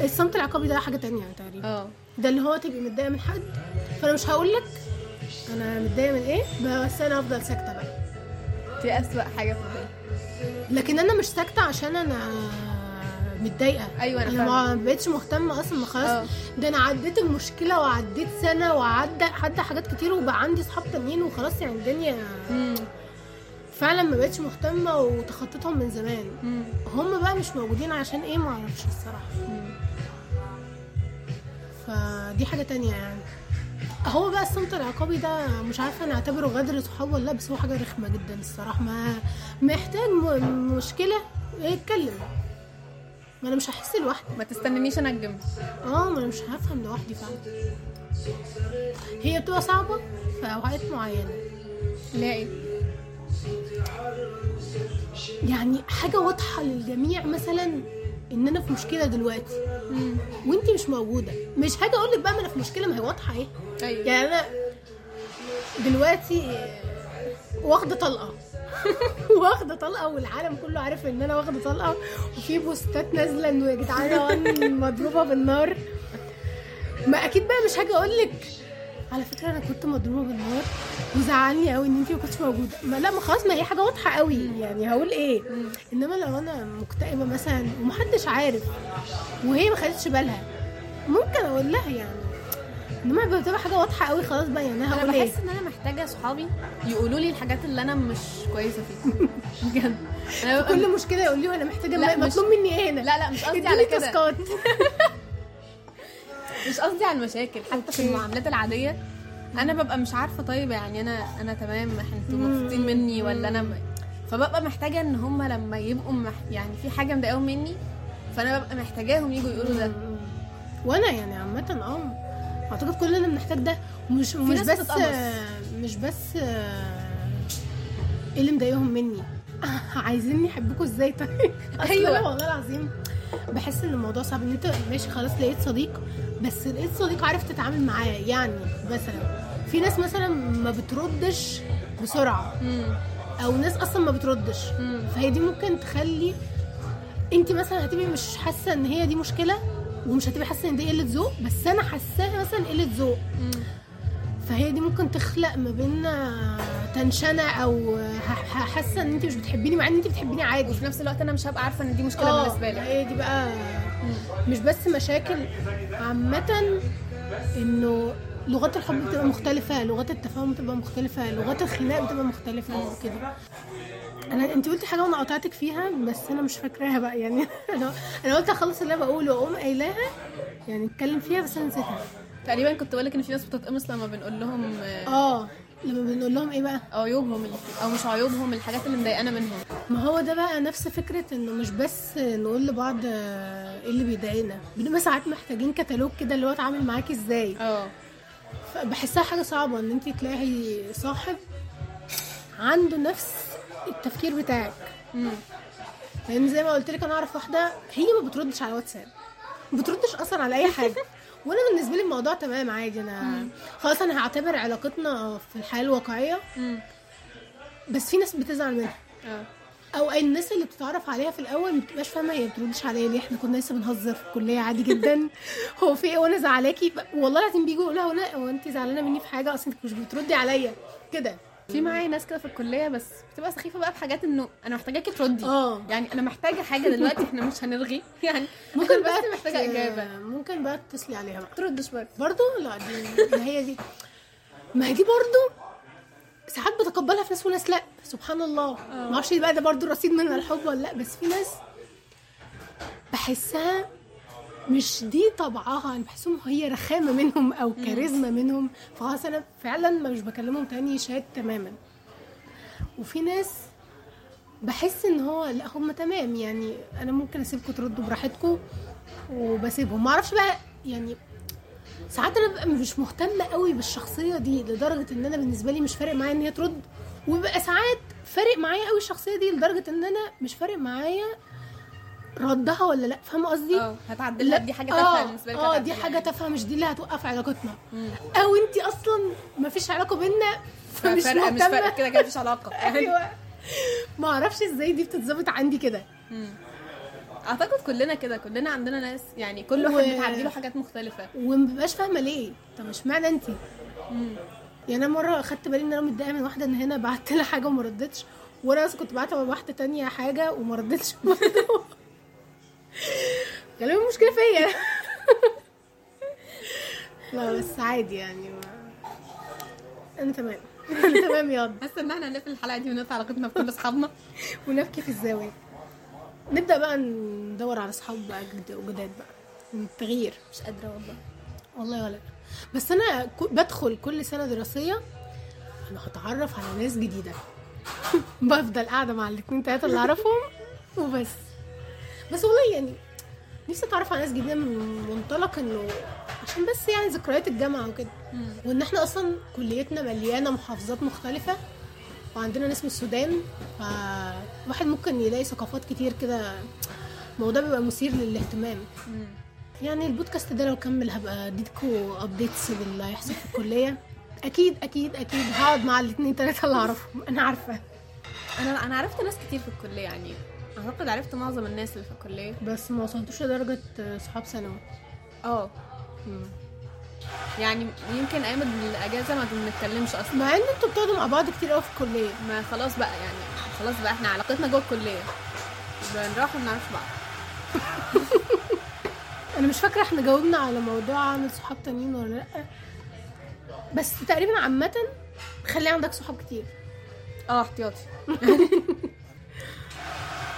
الصمت العقابي ده حاجة تانية تقريبا. آه. ده اللي هو تبقي متضايقة من حد. فأنا مش هقول لك أنا متضايقة من إيه بس أنا افضل ساكتة بقى دي أسوأ حاجة في الدنيا لكن أنا مش ساكتة عشان أنا متضايقة أنا أنا ما فاهمة. بقتش مهتمة أصلا ما. خلاص ده أنا عديت المشكلة وعديت سنة وعدى حتى حاجات كتير وبقى عندي صحاب تانيين وخلاص يعني الدنيا مم. فعلا ما بقتش مهتمة وتخطيتهم من زمان مم. هم بقى مش موجودين عشان إيه ما أعرفش الصراحة مم. فدي حاجة تانية يعني هو بقى الصمت العقابي ده مش عارفة أنا اعتبره غدر صحاب ولا لأ بس هو حاجة رخمة جدا الصراحة. ما محتاج م- مشكلة يتكلم. ما أنا مش هحس لوحدي. ما تستننيش انجم آه ما أنا مش هفهم لوحدي فعلا. هي بتبقى صعبة في أوقات معينة. ليه؟ إيه يعني حاجة واضحة للجميع مثلا إن أنا في مشكلة دلوقتي. مم. وانت مش موجودة. مش هاجي أقول لك بقى ما أنا في مشكلة ما هي واضحة إيه أيوه يعني أنا دلوقتي واخدة طلقة. <laughs> واخدة طلقة والعالم كله عارف إن أنا واخدة طلقة. وفي بوستات نازلة إنه يا جدعان مضروبة بالنار. ما أكيد بقى مش هاجي أقول لك على فكرة أنا كنت مضروبة بالنار وزعلني قوي إن انت ما كنتش موجودة. ما لا ما خلاص ما هي حاجة واضحة قوي يعني هقول إيه؟ إنما لو أنا مكتئبة مثلا ومحدش عارف وهي ما خدتش بالها ممكن أقول لها يعني. انما بتبقى حاجة واضحة قوي خلاص بقى يعني أنا أنا إيه. بحس إن أنا محتاجة صحابي يقولوا لي الحاجات اللي أنا مش كويسة فيها. <laughs> بجد. أنا ببقى كل مشكلة يقول لي وأنا محتاجة مطلوب مني إيه هنا؟ لا لا مش قصدي على كده. <laughs> مش قصدي على المشاكل حتى في. المعاملات العادية أنا ببقى مش عارفة طيب يعني أنا أنا تمام أنتوا. مبسوطين مني ولا أنا م... فببقى محتاجة إن هم لما يبقوا مح... يعني في حاجة مضايقاهم مني فأنا ببقى محتاجاهم يجوا يقولوا ده. وأنا يعني عامة آه. أعتقد كلنا بنحتاج ده ومش مش بس. مش بس آه، إيه اللي مضايقهم مني <laughs> عايزين يحبوكوا إزاي طيب. أنا والله العظيم بحس إن الموضوع صعب إن أنت ماشي خلاص لقيت صديق بس لقيت صديق عارف تتعامل معاه يعني مثلا في ناس مثلا ما بتردش بسرعة مم. أو ناس أصلا ما بتردش مم. فهي دي ممكن تخلي أنت مثلا هتبقي مش حاسة إن هي دي مشكلة ومش هتبقي حاسة إن دي قلة ذوق بس أنا حاساها مثلا قلة ذوق. فهي دي ممكن تخلق ما بينا تنشنة أو حاسة إن انت مش بتحبيني مع إن انت بتحبيني عادي. وفي نفس الوقت أنا مش هبقى عارفة إن دي مشكلة آه بالنسبة لي. هي دي بقى. مش بس مشاكل عامة إنه لغات الحب بتبقى مختلفة لغات التفاهم بتبقى مختلفة لغات الخناق بتبقى مختلفة وكده أنا أنت قلتي حاجة وأنا قطعتك فيها بس أنا مش فاكراها بقى يعني <laughs> أنا أنا قلت أخلص اللي أنا بقوله وأقوم قايلاها يعني نتكلم فيها بس أنا نسيتها. تقريبا كنت بقول لك إن في ناس بتتقمص لما بنقول لهم آه، آه لما بنقول لهم إيه بقى؟ عيوبهم أو مش عيوبهم الحاجات اللي مضايقانا منهم. ما هو ده بقى نفس فكرة إنه مش بس نقول لبعض آه، إيه اللي بيضايقنا. بنبقى ساعات محتاجين كتالوج كده اللي هو أتعامل معاكي إزاي. آه. بحسها حاجة صعبة إن أنت تلاقي صاحب عنده نفس التفكير بتاعك. مم. لأن زي ما قلت لك أنا أعرف واحدة هي ما بتردش على واتساب. ما بتردش أصلا على أي حاجة. <laughs> وأنا بالنسبة لي الموضوع تمام عادي أنا خلاص أنا هعتبر علاقتنا في الحياة الواقعية. مم. بس في ناس بتزعل منها. آه. أو الناس اللي بتتعرف عليها في الأول ما بتبقاش فاهمة هي بتردش عليا ليه؟ إحنا كنا لسه بنهزر في الكلية عادي جدا. <laughs> هو في إيه وأنا زعلاكي؟ والله العظيم بيجوا يقولوا لها "هو أنا- هو انت زعلانة مني في حاجة؟ أصلا انت مش بتردي عليا. كده. في معايا ناس كده في الكلية بس بتبقى سخيفة بقى في حاجات إنه أنا محتاجاكي تردي. آه. يعني أنا محتاجة حاجة دلوقتي إحنا مش هنرغي <laughs> يعني ممكن بقى محتاجة إجابة. ممكن بقى تتصلي عليها بقى. تردش برضه. برضه؟ لا دي ما هي دي. ما هي دي برضه ساعات بتقبلها في ناس وناس لا. سبحان الله. ما أعرفش بقى ده برضه رصيد من الحب ولا لا بس في ناس بحسها مش دي طبعها أنا بحسهم هي رخامة منهم أو كاريزما منهم. فخلاص أنا فعلا ما مش بكلمهم تاني شات تماما. وفي ناس بحس إن هو لأ هم تمام. يعني أنا ممكن أسيبكم تردوا براحتكم وبسيبهم. ما أعرفش بقى يعني ساعات أنا ببقى مش مهتمة قوي بالشخصية دي لدرجة إن أنا بالنسبة لي مش فارق معايا إن هي ترد. وبيبقى ساعات فارق معايا قوي الشخصية دي لدرجة إن أنا مش فارق معايا ردها ولا لا؟ فاهمة قصدي؟ آه هتعدلها دي حاجة تافهة بالنسبة لك آه دي حاجة. تافهة مش دي اللي هتوقف علاقتنا. أو أنت أصلا ما فيش علاقة بينا فمش فارقه مش فارقه كده كده مفيش علاقة. <laughs> أيوه. ما أعرفش إزاي دي بتتظبط عندي كده. أعتقد كلنا كده كلنا عندنا ناس يعني كل و- واحد بتعدي له حاجات مختلفة. ومبقاش فاهمة ليه. طب اشمعنى أنت؟ يعني أنا مرة أخدت بالي إن أنا متضايقة من واحدة إن هنا بعت لها حاجة وما ردتش وأنا كنت بعت واحدة تانية حاجة وما ردتش. برضه <laughs> <laughs> غالبا المشكلة فيا. <laughs> لا بس عادي يعني ما... أنا تمام. أنا <laughs> تمام ياض حاسه إن إحنا هنقفل الحلقة دي ونقطع علاقتنا بكل أصحابنا. ونبكي في الزاوية. نبدأ بقى ندور على أصحاب بقى جد- وجداد بقى. التغيير مش قادرة والله. والله ولا. بس أنا بدخل كل سنة دراسية أنا هتعرف على ناس جديدة. بفضل قاعدة مع الاثنين تلاتة اللي أعرفهم وبس. بس والله يعني نفسي أتعرف على ناس جديدة من منطلق إنه عشان بس يعني ذكريات الجامعة وكده. وإن إحنا أصلا كليتنا مليانة محافظات مختلفة وعندنا ناس من السودان فواحد ممكن يلاقي ثقافات كتير كده. الموضوع بيبقى مثير للاهتمام. يعني البودكاست ده لو كمل هبقى اديتكم ابديتس باللي هيحصل في الكلية. أكيد أكيد أكيد هقعد مع الاثنين ثلاثة اللي أعرفهم. أنا عارفة. أنا أنا عرفت ناس كتير في الكلية يعني. أعتقد عرفت معظم الناس اللي في الكلية. بس ما وصلتوش لدرجة صحاب ثانوي. آه. يعني يمكن أيام الأجازة ما بنتكلمش أصلا. مع إن أنتوا بتقعدوا مع بعض كتير قوي في الكلية. ما خلاص بقى يعني خلاص بقى إحنا علاقتنا جوه الكلية. بنروح وما نعرفش بعض. <laughs> أنا مش فاكرة إحنا جاوبنا على موضوع عامل صحاب تانيين ولا لأ. بس تقريبا عامة خلي عندك صحاب كتير. آه احتياطي. <laughs>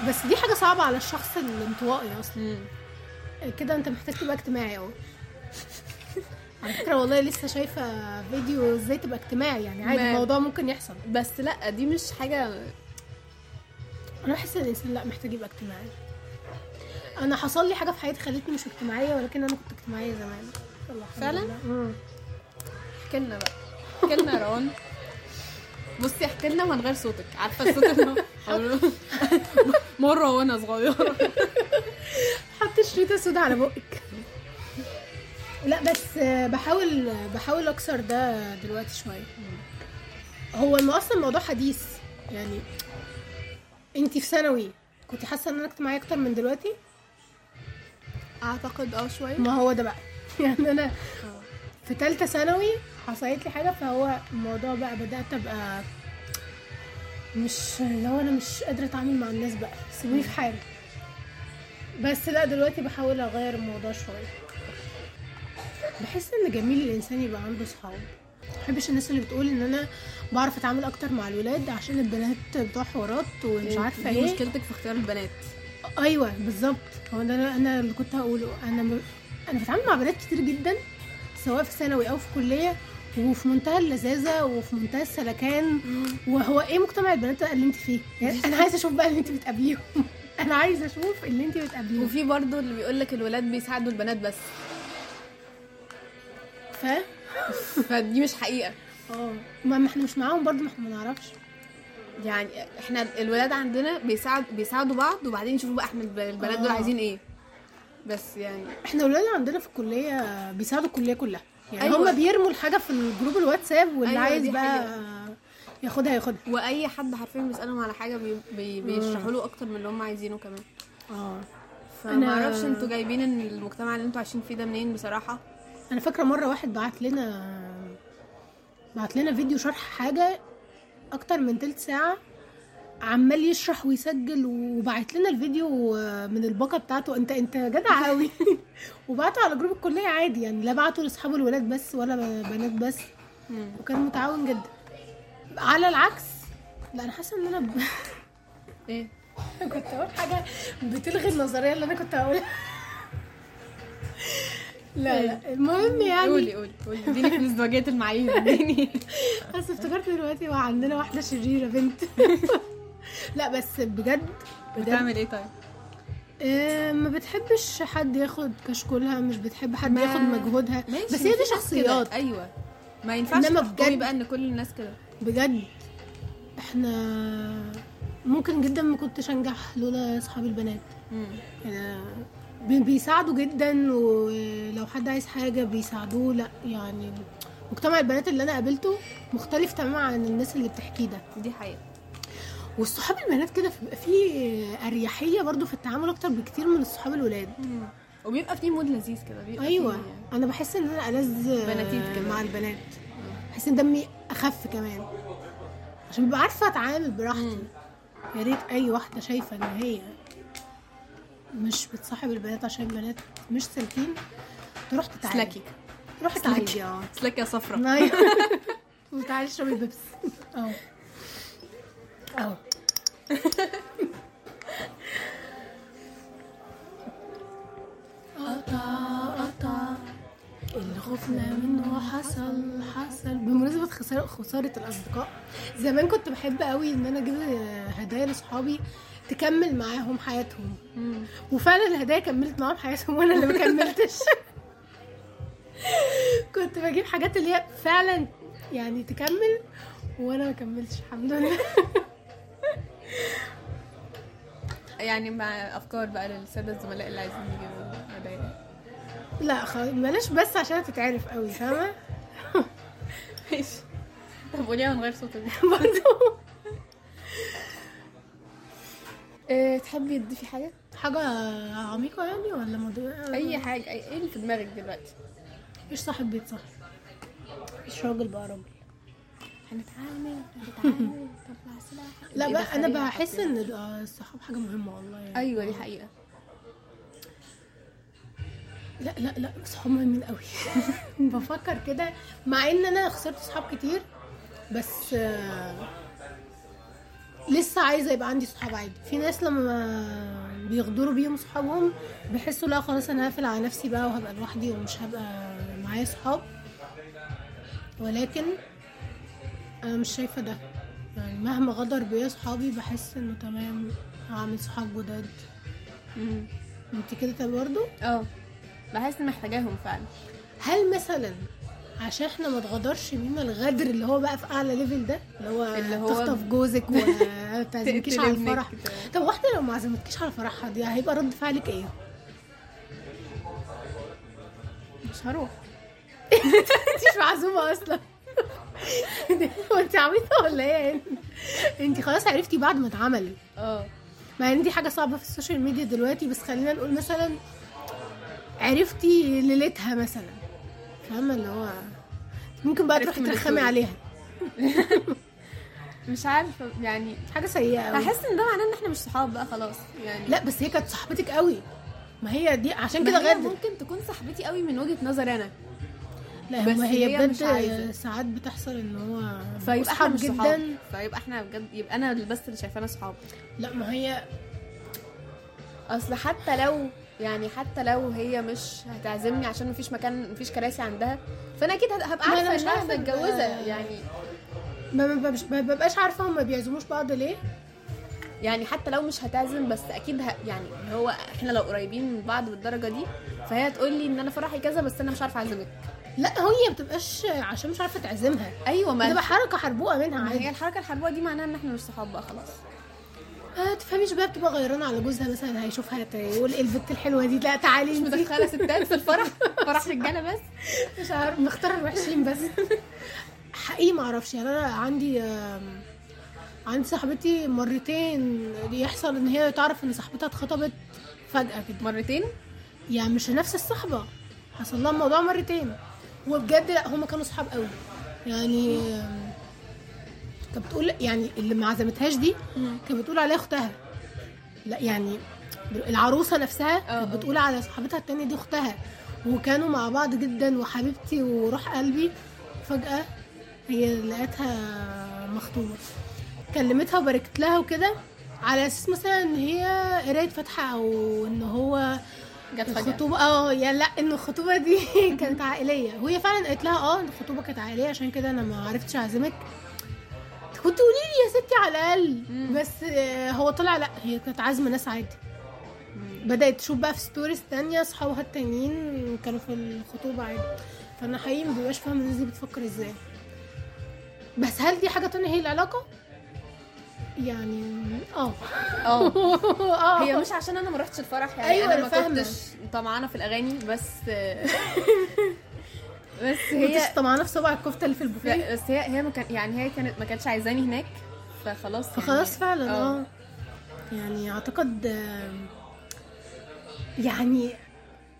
بس دي حاجة صعبة على الشخص الانطوائي أصلا. كده أنت محتاج تبقى اجتماعي قوي <laughs> على فكرة والله لسه شايفة فيديو إزاي تبقى اجتماعي يعني عادي الموضوع ممكن يحصل. بس لأ دي مش حاجة أنا بحس إن الإنسان لأ محتاج يبقى اجتماعي. أنا حصل لي حاجة في حياتي خلتني مش اجتماعية ولكن أنا كنت اجتماعية زمان. فعلا؟ احكي لنا بقى. احكي لنا روان بصي احكي لنا من غير صوتك. عارفة الصوت اللي هو <laughs> <laughs> مرة وأنا صغيرة. حط شريطة سودا على بقك. لا بس آه، بحاول بحاول أكسر ده دلوقتي شوية. هو أصلا الموضوع حديث. يعني انت في ثانوي كنت حاسة إن أنا اجتماعية أكتر من دلوقتي؟ أعتقد آه شوية. ما هو ده بقى. <laughs> يعني أنا في ثالثه ثانوي حصلت لي حاجة فهو الموضوع بقى بدأت أبقى مش لو أنا مش قادرة أتعامل مع الناس بقى سيبوني في حالي. بس لا دلوقتي بحاول أغير الموضوع شوية. بحس إن جميل الإنسان يبقى عنده صحاب. بحبش الناس اللي بتقول إن أنا بعرف أتعامل أكتر مع الولاد عشان البنات بتوع حوارات ومش عارفة إيه. مشكلتك في اختيار البنات. أيوه بالظبط. هو ده أنا أنا اللي كنت هقوله. أنا م... أنا بتعامل مع بنات كتير جدا سواء في ثانوي أو في كلية. وفي منتهى اللذاذة وفي منتهى السلكان. وهو إيه مجتمع البنات اللي أنت فيه؟ يعني أنا عايزة أشوف بقى اللي أنت بتقابليهم. <laughs> أنا عايزة أشوف اللي أنت بتقابليهم. وفي برضو اللي بيقول لك الولاد بيساعدوا البنات بس. ف؟ فدي مش حقيقة. آه. ما إحنا مش معاهم برضو ما إحنا ما نعرفش. يعني إحنا الولاد عندنا بيساعد بيساعدوا بعض وبعدين يشوفوا بقى إحنا الب- البنات دول آه. عايزين إيه. بس يعني. إحنا الولاد عندنا في الكلية بيساعدوا الكلية كلها. يعني أيوة. هم بيرموا الحاجة في ال group الواتساب واللي أيوة، عايز بقى. ياخدها ياخدها وأي حد حرفيا بيسألهم على حاجة بي بي بيشرحوا له أكتر من اللي هم عايزينه كمان آه فما أنا- أعرفش أنتوا جايبين المجتمع اللي أنتوا عايشين فيه ده منين بصراحة أنا فاكرة مرة واحد بعت لنا بعت لنا فيديو شرح حاجة أكتر من تلت ساعة عمال يشرح ويسجل وبعت لنا الفيديو من الباقة بتاعته. انت انت جدع قوي. <laughs> وبعته على جروب الكلية عادي يعني. لا بعته لاصحابه الولاد بس ولا بنات بس. وكان متعاون جدا. على العكس لا أنا حاسة إن أنا ب... <laughs> إيه؟ <laughs> كنت أقول حاجة بتلغي النظرية اللي أنا كنت هقولها. لا لا. المهم يعني قولي قولي. قولي اديني في ازدواجيه المعايير اديني. بس افتكرت دلوقتي عندنا واحدة شريرة بنت. لا بس بجد بجد. بتعمل إيه طيب؟ آه، ما بتحبش حد ياخد كشكولها مش بتحب حد ما- ياخد مجهودها. بس هي دي. شخصيات. أيوه. ما ينفعش تحكمي بجد- بقى إن كل الناس كده. بجد. إحنا ممكن جدا ما كنتش أنجح لولا أصحاب البنات. يعني بي- بيساعدوا جدا ولو حد عايز حاجة بيساعدوه. لا يعني مجتمع البنات اللي أنا قابلته مختلف تماما عن الناس اللي بتحكيه ده. دي حقيقة. والصحاب البنات كده بيبقى فيه أريحية برضو في التعامل أكتر بكتير من الصحاب الولاد. وبيبقى في مود لذيذ كده بيبقى أيوه. فيه- أنا بحس إن أنا ألذ. مع البنات. بحس إن دمي أخف كمان. عشان ببقى عارفة أتعامل براحتي. يا ريت أي واحدة شايفة إن هي مش بتصاحب البنات عشان البنات مش سالكين تروح تتعالج سلاكي. تروح تتعالج آه سلاكي يا صفرا أيوه. <laughs> وتعالي اشربي بيبس أه. آه قطع قطع اللي خفنا منه حصل. حصل بمناسبة خسارة خسارة الأصدقاء زمان كنت بحب قوي إن أنا أجيب هدايا لصحابي تكمل معاهم حياتهم. وفعلا الهدايا كملت معاهم حياتهم وأنا اللي ما كملتش. <laughs> كنت بجيب حاجات اللي هي فعلا يعني تكمل وأنا ما كملتش الحمد لله. <laughs> يعني مع أفكار بقى للسادة الزملاء اللي عايزين يجيبوا هدايا. لا خلاص بلاش بس عشان تتعرف قوي فاهمة؟ ماشي. طب قوليها من غير صوت <laughs> برضه إيه تحبي تضيفي حاجة؟ حاجة عميقة يعني ولا موضوع أي حاجة أي- إيه اللي في دماغك دلوقتي؟ مش صاحب بيت صاحب؟ مش راجل بقى راجل هنتعامل هنتعامل. <laughs> طلع سلاح. لا بقى أنا بحس. إن آه، الصحاب حاجة مهمة والله يعني. أيوه دي حقيقة. لا لا لا صحاب مهمين قوي <laughs> بفكر كده مع إن أنا خسرت صحاب كتير بس آه، لسه عايزة يبقى عندي صحاب عادي. في ناس لما بيغدروا بيهم صحابهم بيحسوا لا خلاص أنا هقفل على نفسي بقى وهبقى لوحدي ومش هبقى معايا صحاب. ولكن مش شايفة ده. يعني مهما غدر بيا صحابي بحس إنه تمام هعمل صحاب جداد. مم. أنت كده طب برضه آه. بحس إني محتاجاهم فعلا. هل مثلا عشان إحنا ما اتغدرش بينا الغدر اللي هو بقى في أعلى ليفل ده اللي هو, اللي هو تخطف جوزك <laughs> وما تعزمكيش على الفرح. طب واحدة لو ما عزمتكيش على فرحها دي هيبقى رد فعلك إيه؟ مش هروح. <laughs> انت مش معزومة أصلا. هو انت عبيطه ولا إيه يعني؟ انت خلاص عرفتي بعد ما اتعمل آه. مع ان دي حاجة صعبة في ال social media دلوقتي بس خلينا نقول مثلا عرفتي ليلتها مثلا. فاهمة؟ اللي هو ممكن بقى تروحي ترخمي. عليها. مش عارفة يعني حاجة سيئة قوي هحس إن ده معناه إن إحنا مش صحاب بقى خلاص يعني. لا بس هي كانت صاحبتك قوي ما هي دي عشان كده غدر ممكن تكون صاحبتي قوي من وجهة نظري أنا. لا بس هي هي بجد. ساعات بتحصل إن هو فيبقى إحنا مش صحاب فيبقى إحنا بجد يبقى أنا بس اللي شايفانا صحاب. لا ما هي أصل حتى لو يعني حتى لو هي مش هتعزمني عشان مفيش مكان مفيش كراسي عندها فأنا أكيد هبقى عارفة إنها متجوزة يعني. ما ببقاش- ما ببقاش عارفة هم بيعزموش بعض ليه. يعني حتى لو مش هتعزم بس أكيد ه... يعني هو إحنا لو قريبين من بعض بالدرجة دي فهي تقول لي إن أنا فرحي كذا بس أنا مش عارفة أعزمك. لا هي ما بتبقاش عشان مش عارفة تعزمها. أيوه ما بتبقى حركة حربوقة منها ما هي عادي. الحركة الحربوه دي معناها إن إحنا مش صحاب بقى خلاص. آه تفهميش بقى بتبقى غيرانة على جوزها مثلا هيشوفها يقول إيه البت الحلوة دي؟ لا تعالي مش. مدخلة ستات في الفرح؟ <laughs> فرح رجالة بس؟ مش عارف مختار الوحشين بس. حقيقي ما أعرفش يعني أنا عندي عندي صاحبتي مرتين يحصل إن هي تعرف إن صاحبتها اتخطبت فجأة كده. مرتين؟ يعني مش نفس الصحبة حصل لها الموضوع مرتين. وبجد لا هما كانوا صحاب قوي. يعني كانت بتقول يعني اللي ما عزمتهاش دي كانت بتقول عليها أختها. لا يعني العروسة نفسها آه، كانت آه. بتقول على صاحبتها التانية دي أختها. وكانوا مع بعض جدا وحبيبتي وروح قلبي. فجأة هي لقيتها مخطوبة. كلمتها وباركت لها وكده على أساس مثلا إن هي قراية فاتحة أو إن هو جت فجأة. الخطوبة آه يعني لا ان الخطوبة دي <laughs> كانت عائلية. وهي فعلا قالت لها آه الخطوبة كانت عائلية عشان كده أنا ما عرفتش أعزمك. كنت قولي لي يا ستي على الأقل. بس آه، هو طلع لا هي كانت عازمة ناس عادي. بدأت تشوف بقى في stories تانية أصحابها التانيين كانوا في الخطوبة عادي. فأنا حقيقي ما ببقاش فاهمة الناس دي بتفكر إزاي. بس هل دي حاجة تانية هي العلاقة؟ يعني آه. آه. <laughs> آه. هي مش عشان أنا ما رحتش الفرح يعني أيوة، أنا ما. كنتش طمعانة في الأغاني بس <laughs> بس هي هي طمعانة في صبع الكفتة اللي في البوفيه؟ بس هي هي ما كان يعني هي كانت ما كانتش عايزاني هناك فخلاص يعني. فخلاص فعلا آه. آه. يعني أعتقد يعني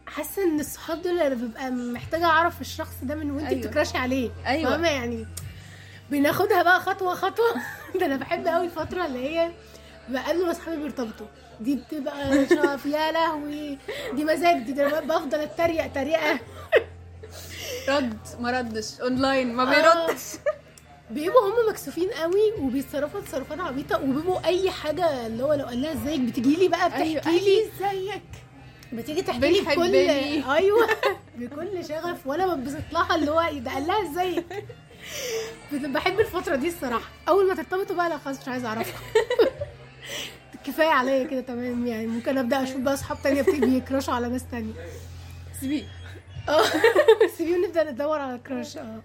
حاسة إن الصحاب دول أنا ببقى محتاجة أعرف الشخص ده من وانت أيوة. بتكراشي عليه. أيوة. فاهمة؟ يعني بناخدها بقى خطوة خطوة. <laughs> ده أنا بحب قوي الفترة اللي هي ما اصحابي بيرتبطوا. دي بتبقى <laughs> شرف يا لهوي. دي مزاج دي, دي بفضل اتريق تريقة. رد ما ردش. اونلاين ما آه. بيردش بيبقوا هم مكسوفين قوي وبيتصرفوا تصرفات عبيطة وبيبقوا أي حاجة اللي هو لو قال لها إزيك بتجي لي بقى بتحكي أيوة، لي إزيك. بتيجي تحكي لي بكل. أيوه <laughs> بكل شغف وأنا بنبسط لها اللي هو إيه ده قال لها إزيك. بحب الفترة دي الصراحة. أول ما ترتبطوا بقى لا خلاص مش عايزة اعرفها <laughs> كفاية عليا كده تمام. يعني ممكن أبدأ أشوف بقى أصحاب تانية بيكراشوا على ناس تانية. سيبيه. آه. <laughs> سيبيه ونبدأ ندور على كراش. آه.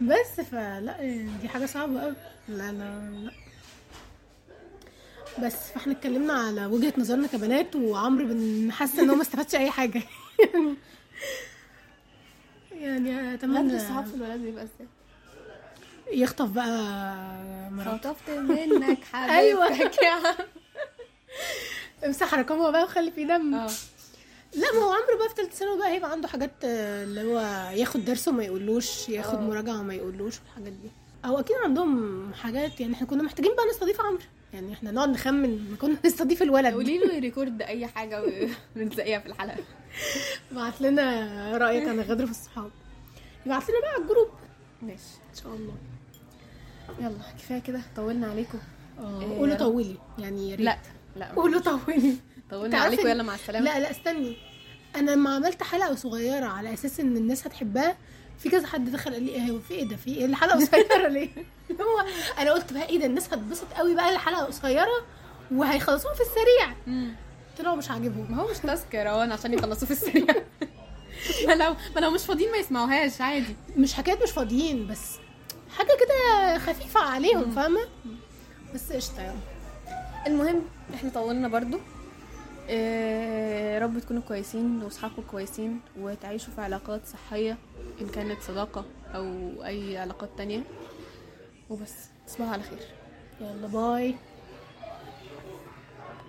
بس فلا دي حاجة صعبة قوي لا لا لا. بس فاحنا اتكلمنا على وجهة نظرنا كبنات وعمرو حاسه إن هو ما استفادش أي حاجة. <laughs> يعني أتمنى الصحاب في الولاد بيبقى إزاي؟ يخطف بقى مراته خطفت منك <laughs> حبيبتك. أيوة. يا <laughs> عم امسح رقمها بقى وخلي فيه دم. آه. لا ما هو عمرو بقى في ثالثه ثانوي بقى هيبقى عنده حاجات اللي هو ياخد درس وما يقولوش ياخد آه. مراجعة وما يقولوش والحاجات دي. أو أكيد عندهم حاجات يعني إحنا كنا محتاجين بقى نستضيف عمرو. يعني إحنا نقعد نخمن ما كنا <laughs> نستضيف الولد. قولي له يريكورد أي حاجة ونلاقيها في الحلقة. بعت لنا رأيك عن الغدر في الصحاب. يبعت لنا بقى على الجروب. ماشي. إن شاء الله. يلا كفاية كده طولنا عليكم. آه إيه، قولوا. طولي يعني يا ريت. لا لا. قولوا طولي. طولنا عليكم يلا مع السلامة. لا لا استني. أنا لما عملت حلقة صغيرة على أساس إن الناس هتحبها في كذا حد دخل قال لي إيه هو في إيه ده؟ في إيه؟ الحلقة قصيرة ليه؟ <laughs> هو أنا قلت بقى إيه ده؟ الناس هتبسط قوي بقى الحلقة قصيرة وهيخلصوها في السريع. مم. طلعوا مش عاجبهم. ما هو مش تاسك يا روان عشان يخلصوا في السريع. <laughs> ما لو ما لو مش فاضيين ما يسمعوهاش عادي. مش حكايه مش فاضيين بس حاجة كده خفيفة عليهم فاهمة؟ بس قشطة المهم إحنا طولنا برضو. يا رب تكونوا كويسين واصحابكم كويسين وتعيشوا في علاقات صحية إن كانت صداقة أو أي علاقات تانية. وبس تصبحوا على خير. يلا باي.